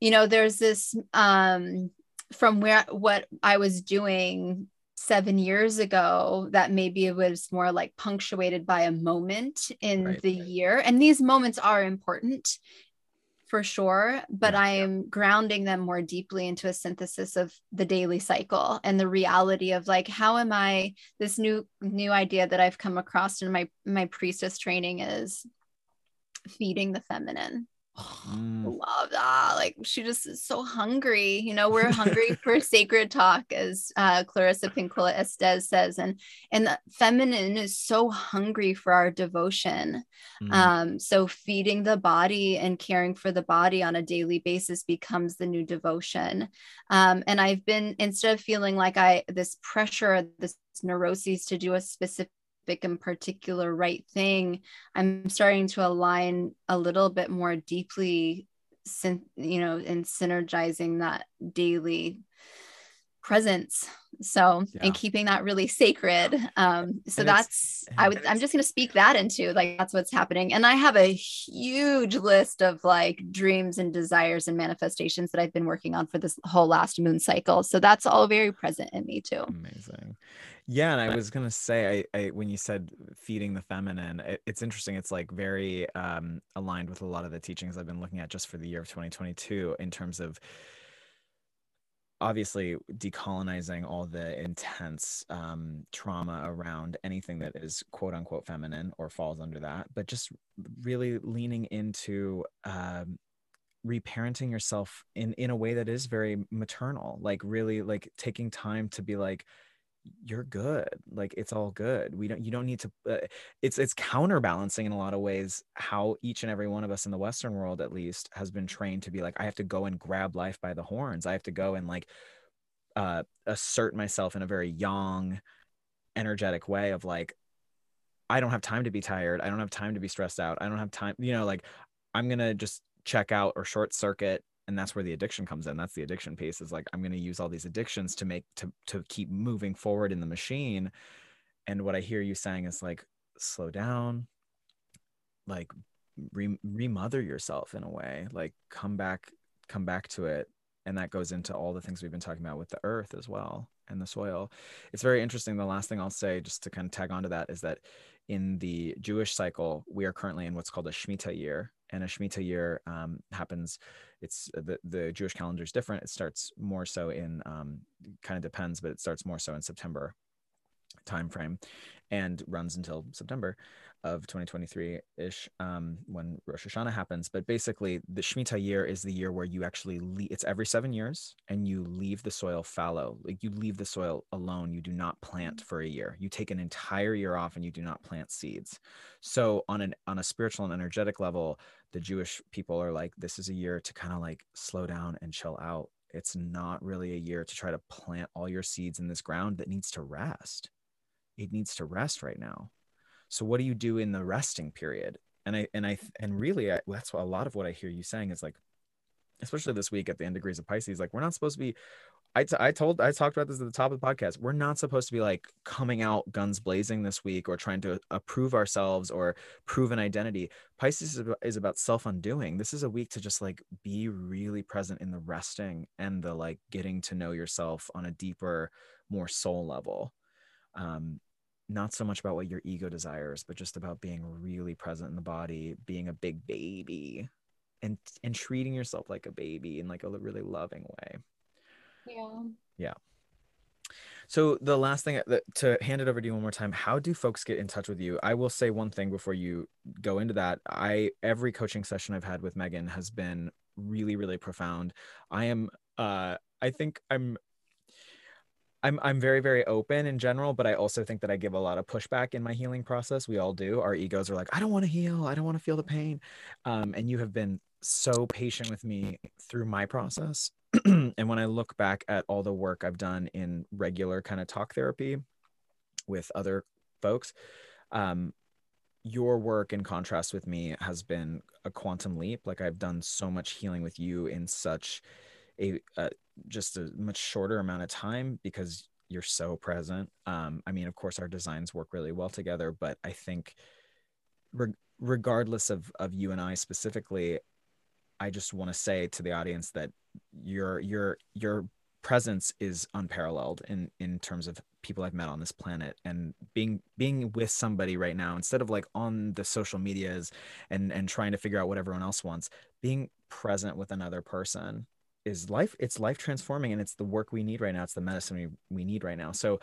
you know there's this um from where what i was doing seven years ago that maybe it was more like punctuated by a moment in right. the year and these moments are important for sure, but Yeah. I am grounding them more deeply into a synthesis of the daily cycle and the reality of like how am I this new new idea that I've come across in my my priestess training is feeding the feminine. Mm, love that. Like she just is so hungry. You know, we're hungry for sacred talk, as uh, Clarissa Pinkola Estes says, and and the feminine is so hungry for our devotion. mm, Um, so feeding the body and caring for the body on a daily basis becomes the new devotion. Um, and I've been instead of feeling like I this pressure, this neuroses to do a specific and particular right thing, I'm starting to align a little bit more deeply, you know, and synergizing that daily presence. So Yeah. and keeping that really sacred. Um, so And that's i would i'm just gonna speak that into like that's what's happening. And I have a huge list of like dreams and desires and manifestations that I've been working on for this whole last moon cycle. So that's all very present in me too. Amazing. Yeah, and I was gonna say, I, I when you said feeding the feminine, it, it's interesting. It's like very um, aligned with a lot of the teachings I've been looking at just for the year of 2022 in terms of obviously decolonizing all the intense um, trauma around anything that is quote unquote feminine or falls under that, but just really leaning into um, reparenting yourself in in a way that is very maternal, like really like taking time to be like you're good like it's all good we don't you don't need to uh, it's it's counterbalancing in a lot of ways how each and every one of us in the western world at least has been trained to be like i have to go and grab life by the horns i have to go and like uh assert myself in a very young energetic way of like i don't have time to be tired i don't have time to be stressed out i don't have time you know like i'm gonna just check out or short circuit and that's where the addiction comes in. That's the addiction piece is like i'm going to use all these addictions to make to to keep moving forward in the machine. And what i hear you saying is like slow down like re- remother yourself in a way like come back come back to it. And that goes into all the things we've been talking about with the earth as well and the soil. It's very interesting. The last thing i'll say just to kind of tag onto that is that in the jewish cycle we are currently in what's called a shemitah year and a shemitah year um, happens it's uh, the, the jewish calendar is different. It starts more so in um, kind of depends but it starts more so in september time frame and runs until september of 2023-ish um, when rosh hashanah happens but basically the shemitah year is the year where you actually leave it's every seven years and you leave the soil fallow like you leave the soil alone you do not plant for a year you take an entire year off and you do not plant seeds so on an on a spiritual and energetic level the Jewish people are like, this is a year to kind of like slow down and chill out. It's not really a year to try to plant all your seeds in this ground that needs to rest. It needs to rest right now. So what do you do in the resting period? And I and I and really I, that's a lot of what I hear you saying is like, especially this week at the end degrees of Pisces, like we're not supposed to be. I, t- I told I talked about this at the top of the podcast. We're not supposed to be like coming out guns blazing this week or trying to approve ourselves or prove an identity. Pisces is about, is about self undoing. This is a week to just like be really present in the resting and the like getting to know yourself on a deeper, more soul level. Um, not so much about what your ego desires, but just about being really present in the body, being a big baby, and and treating yourself like a baby in like a really loving way. Yeah. Yeah. So the last thing to hand it over to you one more time, how do folks get in touch with you? I will say one thing before you go into that. I every coaching session I've had with Megan has been really really profound. I am uh I think I'm I'm I'm very very open in general, but I also think that I give a lot of pushback in my healing process. We all do. Our egos are like, I don't want to heal. I don't want to feel the pain. Um, and you have been so patient with me through my process. and when I look back at all the work I've done in regular kind of talk therapy with other folks, um, your work in contrast with me has been a quantum leap. Like I've done so much healing with you in such a uh, just a much shorter amount of time because you're so present. Um, I mean, of course, our designs work really well together, but I think re- regardless of of you and I specifically, I just want to say to the audience that your your your presence is unparalleled in in terms of people I've met on this planet and being being with somebody right now instead of like on the social medias and and trying to figure out what everyone else wants being present with another person is life it's life transforming and it's the work we need right now it's the medicine we, we need right now. So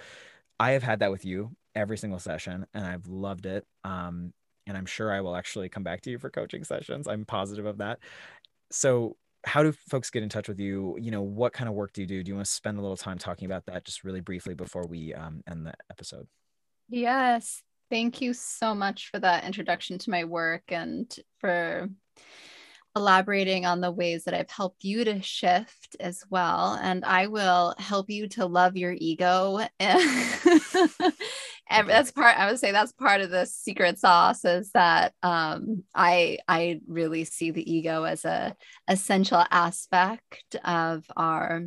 i have had that with you every single session and i've loved it um, and i'm sure i will actually come back to you for coaching sessions. I'm positive of that. So how do folks get in touch with you? You know what kind of work do you do? Do you want to spend a little time talking about that just really briefly before we um, end the episode? Yes. Thank you so much for that introduction to my work and for elaborating on the ways that I've helped you to shift as well. And I will help you to love your ego. and that's part, I would say that's part of the secret sauce is that um, I, I really see the ego as a essential aspect of our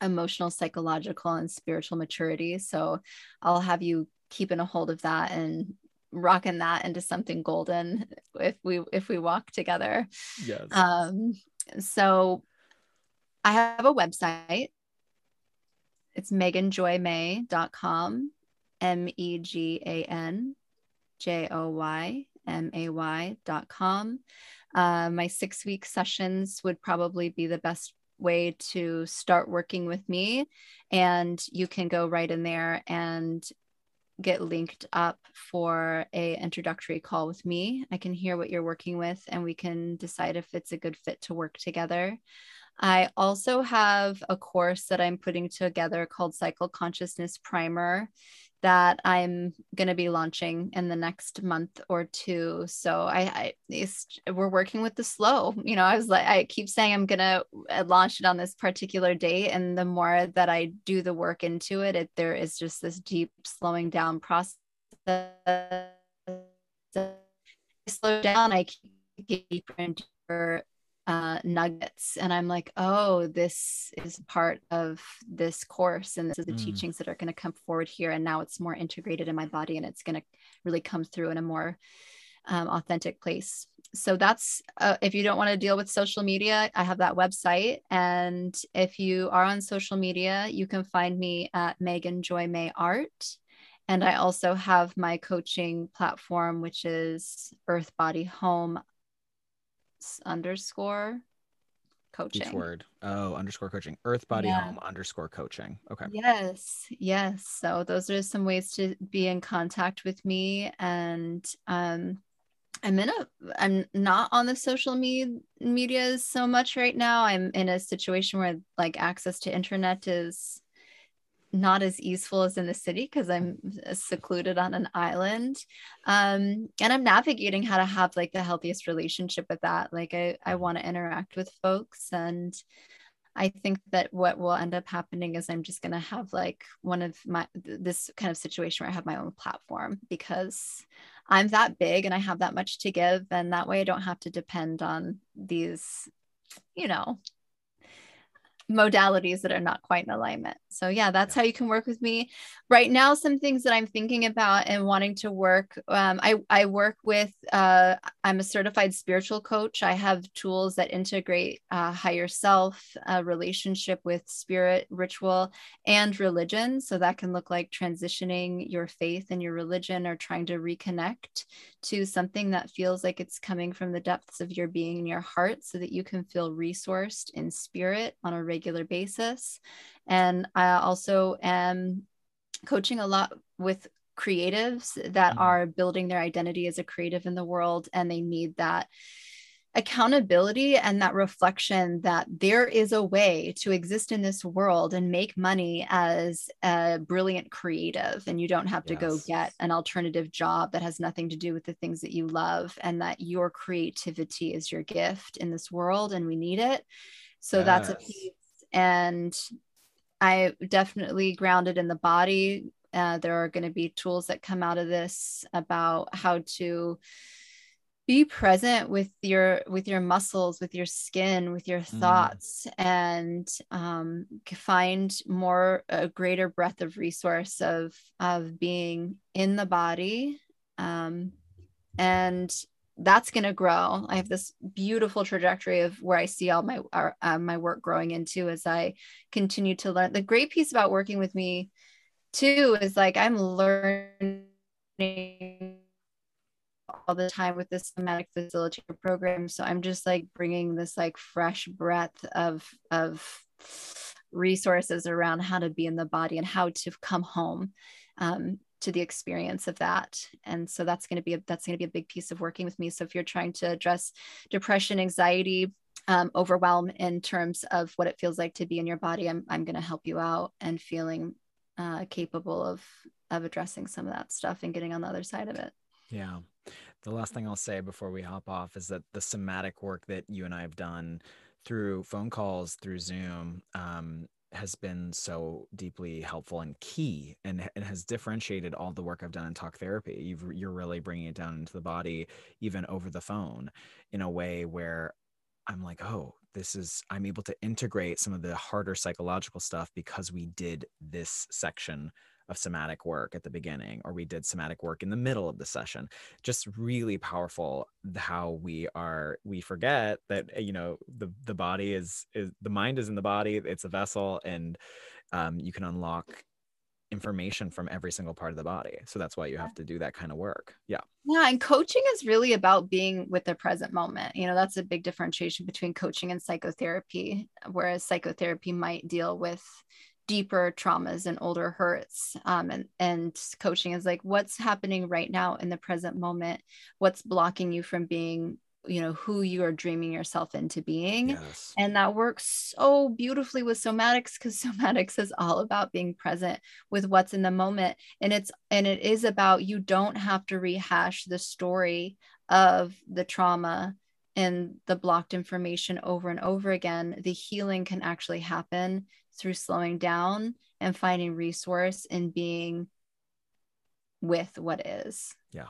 emotional, psychological, and spiritual maturity. So I'll have you keeping a hold of that and rocking that into something golden if we if we walk together. Yes. Um so I have a website. It's meganjoymay.com, M E G A N J O Y M A Y.com. Uh, my six week sessions would probably be the best way to start working with me. And you can go right in there and get linked up for a introductory call with me. I can hear what you're working with and we can decide if it's a good fit to work together. I also have a course that i'm putting together called cycle consciousness primer that I'm going to be launching in the next month or two. So I, I we're working with the slow. You know, I was like, I keep saying I'm going to uh, launch it on this particular date, and the more that I do the work into it, it there is just this deep slowing down process. slow down, I keep deeper and deeper uh, nuggets. And i'm like oh this is part of this course and this is the mm. teachings that are going to come forward here and now it's more integrated in my body and it's going to really come through in a more um, authentic place. So that's uh, if you don't want to deal with social media i have that website. And if you are on social media you can find me at megan joy may art. And i also have my coaching platform which is earth body home underscore coaching. Each word. Oh, underscore coaching. Earth body yeah. home underscore coaching. Okay. Yes. Yes. So those are some ways to be in contact with me. And um I'm in a I'm not on the social media media so much right now. I'm in a situation where like access to internet is not as useful as in the city because I'm secluded on an island. Um, and I'm navigating how to have like the healthiest relationship with that. Like I, I want to interact with folks and I think that what will end up happening is I'm just going to have like one of my this kind of situation where I have my own platform because I'm that big and I have that much to give and that way I don't have to depend on these you know modalities that are not quite in alignment. So yeah, that's how you can work with me. Right now, some things that I'm thinking about and wanting to work. Um, I I work with. Uh, I'm a certified spiritual coach. I have tools that integrate uh, higher self, uh, relationship with spirit, ritual, and religion. So that can look like transitioning your faith and your religion, or trying to reconnect to something that feels like it's coming from the depths of your being and your heart, so that you can feel resourced in spirit on a regular regular basis. And I also am coaching a lot with creatives that mm-hmm. are building their identity as a creative in the world and they need that accountability and that reflection that there is a way to exist in this world and make money as a brilliant creative and you don't have to yes. go get an alternative job that has nothing to do with the things that you love and that your creativity is your gift in this world and we need it so yes. that's a and I definitely grounded in the body. Uh, there are going to be tools that come out of this about how to be present with your with your muscles with your skin with your mm. thoughts mm. and um, find more a greater breadth of resource of of being in the body um, and that's going to grow. I have this beautiful trajectory of where I see all my uh, my work growing into as I continue to learn. The great piece about working with me too is like I'm learning all the time with this somatic facilitator program. So I'm just like bringing this like fresh breath of of resources around how to be in the body and how to come home um, to the experience of that. And so that's going to be a, that's going to be a big piece of working with me. So if you're trying to address depression anxiety um, overwhelm in terms of what it feels like to be in your body i'm, I'm going to help you out and feeling uh, capable of of addressing some of that stuff and getting on the other side of it. Yeah. The last thing i'll say before we hop off is that the somatic work that you and i have done through phone calls through zoom um, has been so deeply helpful and key and it has differentiated all the work I've done in talk therapy. You've, you're really bringing it down into the body, even over the phone, in a way where I'm like, oh, this is, I'm able to integrate some of the harder psychological stuff because we did this section of somatic work at the beginning or we did somatic work in the middle of the session just really powerful how we are we forget that eh, you know the the body is is the mind is in the body it's a vessel and um, you can unlock information from every single part of the body. So that's why you have to do that kind of work. Yeah. Yeah and coaching is really about being with the present moment. You know that's a big differentiation between coaching and psychotherapy whereas psychotherapy might deal with deeper traumas and older hurts um, and and coaching is like what's happening right now in the present moment? What's blocking you from being you know who you are dreaming yourself into being? Yes. and that works so beautifully with somatics because somatics is all about being present with what's in the moment. And it's and it is about you don't have to rehash the story of the trauma and the blocked information over and over again. The healing can actually happen through slowing down and finding resource and being with what is. Yeah.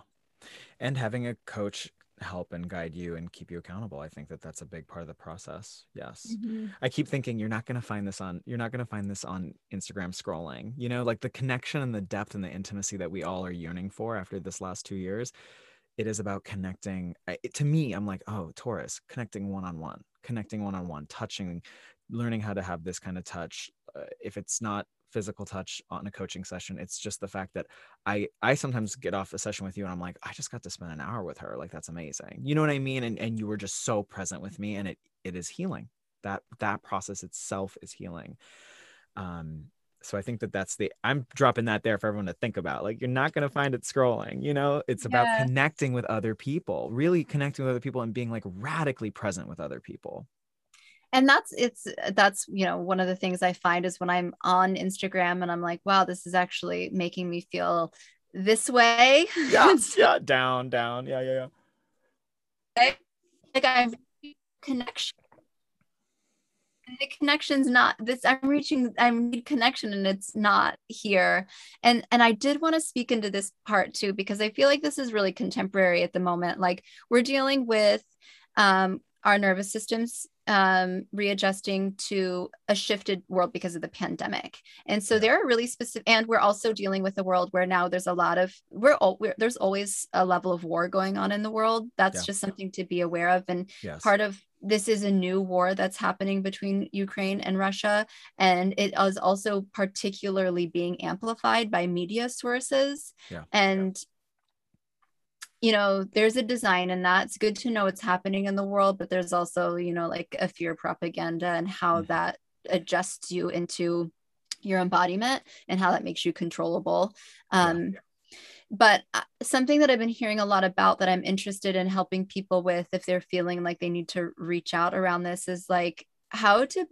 And having a coach help and guide you and keep you accountable. I think that that's a big part of the process. Yes. Mm-hmm. I keep thinking you're not going to find this on you're not going to find this on Instagram scrolling. You know, like the connection and the depth and the intimacy that we all are yearning for after this last 2 years. It is about connecting. It, to me, I'm like, oh, Taurus, connecting one on one, connecting one on one, touching, learning how to have this kind of touch uh, if it's not physical touch on a coaching session it's just the fact that i i sometimes get off a session with you and i'm like i just got to spend an hour with her. Like that's amazing. You know what i mean? And and you were just so present with me and it it is healing. That that process itself is healing. Um so i think that that's the i'm dropping that there for everyone to think about. Like you're not going to find it scrolling you know? It's yeah. about connecting with other people really connecting with other people and being like radically present with other people and that's it's that's you know one of the things i find is when i'm on instagram and i'm like wow this is actually making me feel this way. Yeah yeah down down. Yeah yeah yeah. Like i'm connection. The connection's not this i'm reaching i need connection and it's not here. And and i did want to speak into this part too because i feel like this is really contemporary at the moment. Like we're dealing with um our nervous systems um, readjusting to a shifted world because of the pandemic. And so yeah. there are really specific, and we're also dealing with a world where now there's a lot of, we're, all, we're there's always a level of war going on in the world. That's yeah. just something to be aware of. And yes. part of this is a new war that's happening between Ukraine and Russia. And it is also particularly being amplified by media sources. Yeah. And you know there's a design and that's good to know what's happening in the world but there's also you know like a fear propaganda and how mm-hmm. that adjusts you into your embodiment and how that makes you controllable um, yeah. but uh, something that i've been hearing a lot about that i'm interested in helping people with if they're feeling like they need to reach out around this is like how to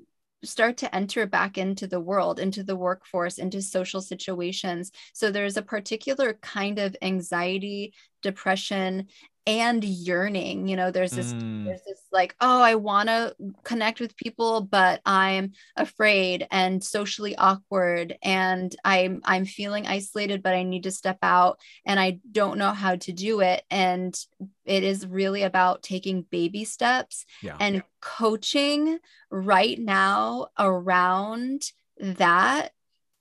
start to enter back into the world, into the workforce, into social situations. So there's a particular kind of anxiety, depression, and yearning you know there's this mm. there's this like oh i want to connect with people but i'm afraid and socially awkward and i'm i'm feeling isolated but i need to step out and i don't know how to do it and it is really about taking baby steps yeah. and coaching right now around that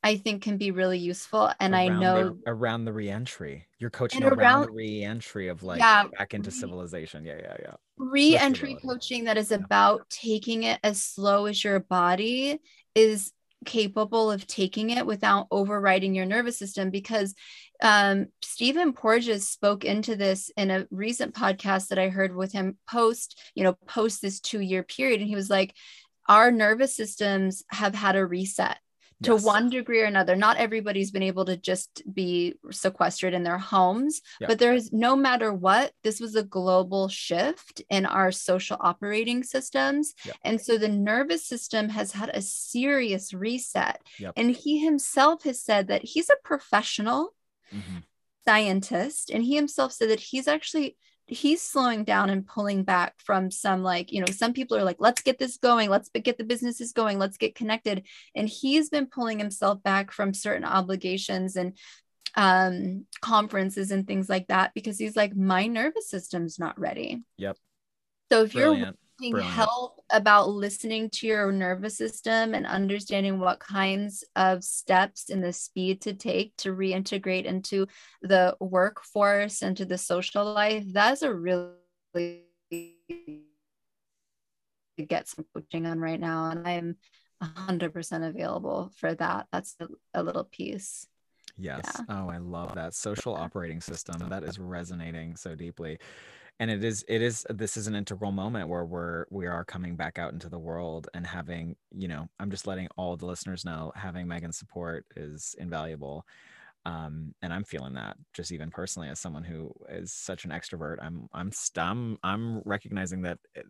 I think can be really useful. And around I know the, around the reentry, you're coaching around, around, the reentry of like yeah, back into civilization. Yeah, yeah, yeah. Reentry coaching that is about taking it as slow as your body is capable of taking it without overriding your nervous system because um, Stephen Porges spoke into this in a recent podcast that I heard with him post, you know, post this two year period. And he was like, our nervous systems have had a reset to yes. one degree or another. Not everybody's been able to just be sequestered in their homes, yeah. but there is no matter what, this was a global shift in our social operating systems. Yeah. And so the nervous system has had a serious reset. And he himself has said that he's a professional mm-hmm. scientist, and he himself said that he's actually he's slowing down and pulling back from some like you know some people are like let's get this going. Let's get the businesses going. Let's get connected. And he's been pulling himself back from certain obligations and um conferences and things like that because he's like my nervous system's not ready. Yep. So if Brilliant. you're Brilliant. help about listening to your nervous system and understanding what kinds of steps and the speed to take to reintegrate into the workforce and to the social life that's a really get some coaching on right now and i'm 100% available for that. That's a, a little piece. Yes. Yeah. oh i love that. Social operating system that is resonating so deeply and it is it is this is an integral moment where we're we are coming back out into the world and having you know i'm just letting all the listeners know having megan's support is invaluable um, and i'm feeling that just even personally as someone who is such an extrovert i'm i'm i'm, I'm recognizing that it, eh,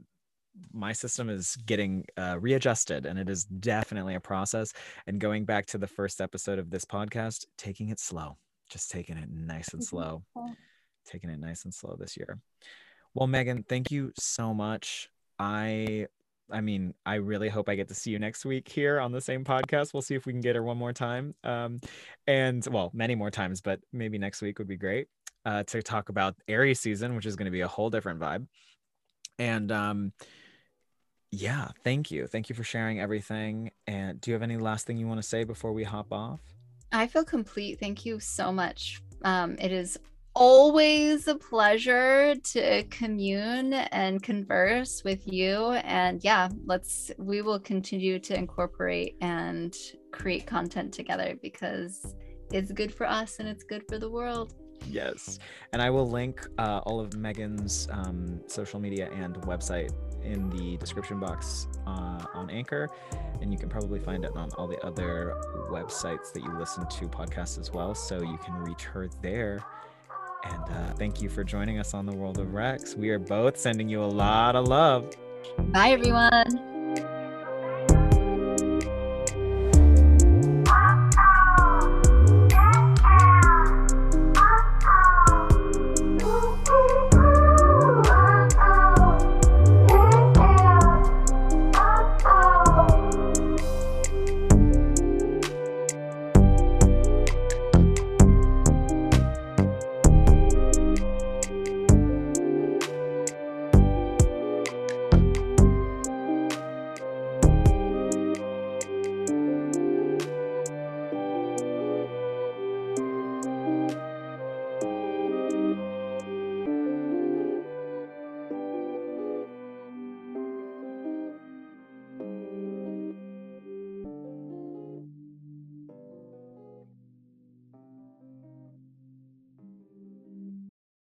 my system is getting uh, readjusted and it is definitely a process and going back to the first episode of this podcast taking it slow just taking it nice and slow taking it nice and slow this year. Well, Megan, thank you so much. I I mean, I really hope I get to see you next week here on the same podcast. We'll see if we can get her one more time. Um, and well, many more times, but maybe next week would be great uh, to talk about Aries season, which is going to be a whole different vibe. And um, yeah, thank you. Thank you for sharing everything. And do you have any last thing you want to say before we hop off? I feel complete. Thank you so much. Um, it is always a pleasure to commune and converse with you. And yeah let's we will continue to incorporate and create content together because it's good for us and it's good for the world. Yes. And i will link uh, all of megan's um, social media and website in the description box uh, on anchor. And you can probably find it on all the other websites that you listen to podcasts as well. So you can reach her there and uh, thank you for joining us on the World of Rex. We are both sending you a lot of love. Bye, everyone.